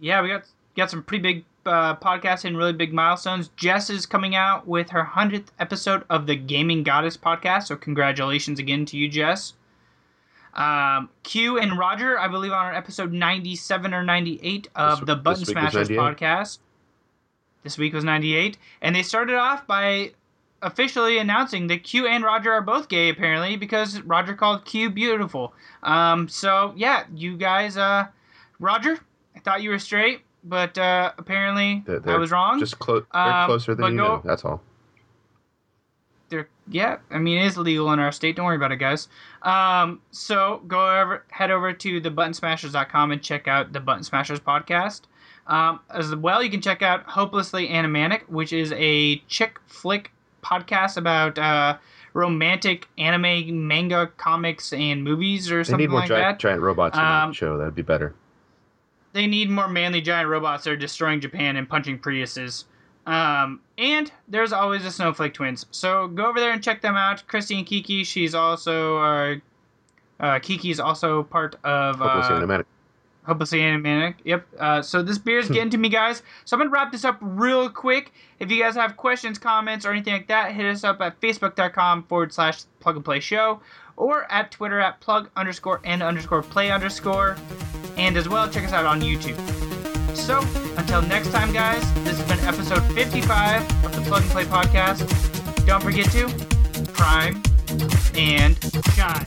[SPEAKER 1] Yeah, we got got some pretty big uh, podcasts and really big milestones. Jess is coming out with her hundredth episode of the Gaming Goddess podcast, so congratulations again to you, Jess. Um, Q and Roger, I believe, on our episode ninety-seven or ninety-eight of
[SPEAKER 2] This-
[SPEAKER 1] the Button
[SPEAKER 2] this week was
[SPEAKER 1] Smashers podcast. This week was ninety-eight, and they started off by officially announcing that Q and Roger are both gay apparently because Roger called Q beautiful. Um, so yeah, you guys, uh, Roger, I thought you were straight, but uh, apparently
[SPEAKER 2] They're,
[SPEAKER 1] I
[SPEAKER 2] they're
[SPEAKER 1] was wrong.
[SPEAKER 2] Just clo- they're
[SPEAKER 1] Um,
[SPEAKER 2] closer than you
[SPEAKER 1] go-
[SPEAKER 2] know. That's all.
[SPEAKER 1] They're, yeah, I mean it is legal in our state. Don't worry about it, guys. Um, so go over, head over to thebuttonsmashers.com and check out the Button Smashers podcast. Um, as well, you can check out Hopelessly Animanic, which is a chick flick podcast about uh, romantic anime, manga, comics, and movies or
[SPEAKER 2] They
[SPEAKER 1] something
[SPEAKER 2] need more
[SPEAKER 1] like
[SPEAKER 2] giant,
[SPEAKER 1] that.
[SPEAKER 2] giant robots in
[SPEAKER 1] Um,
[SPEAKER 2] that show. That'd be better.
[SPEAKER 1] They need more manly giant robots that are destroying Japan and punching Priuses. Um, and there's always the Snowflake Twins. So go over there and check them out. Christy and Kiki, she's also, uh, uh, Kiki's also part of
[SPEAKER 2] Hopelessly
[SPEAKER 1] uh,
[SPEAKER 2] Animatic.
[SPEAKER 1] Hopelessly Animanic. Yep. Uh, so this beer's getting to me, guys. So I'm gonna wrap this up real quick. If you guys have questions, comments, or anything like that, hit us up at facebook.com forward slash plug and play show or at Twitter at plug underscore and underscore play underscore. And as well, check us out on YouTube. So until next time, guys, this has been episode 55 of the Plug and Play podcast. Don't forget to prime and shine.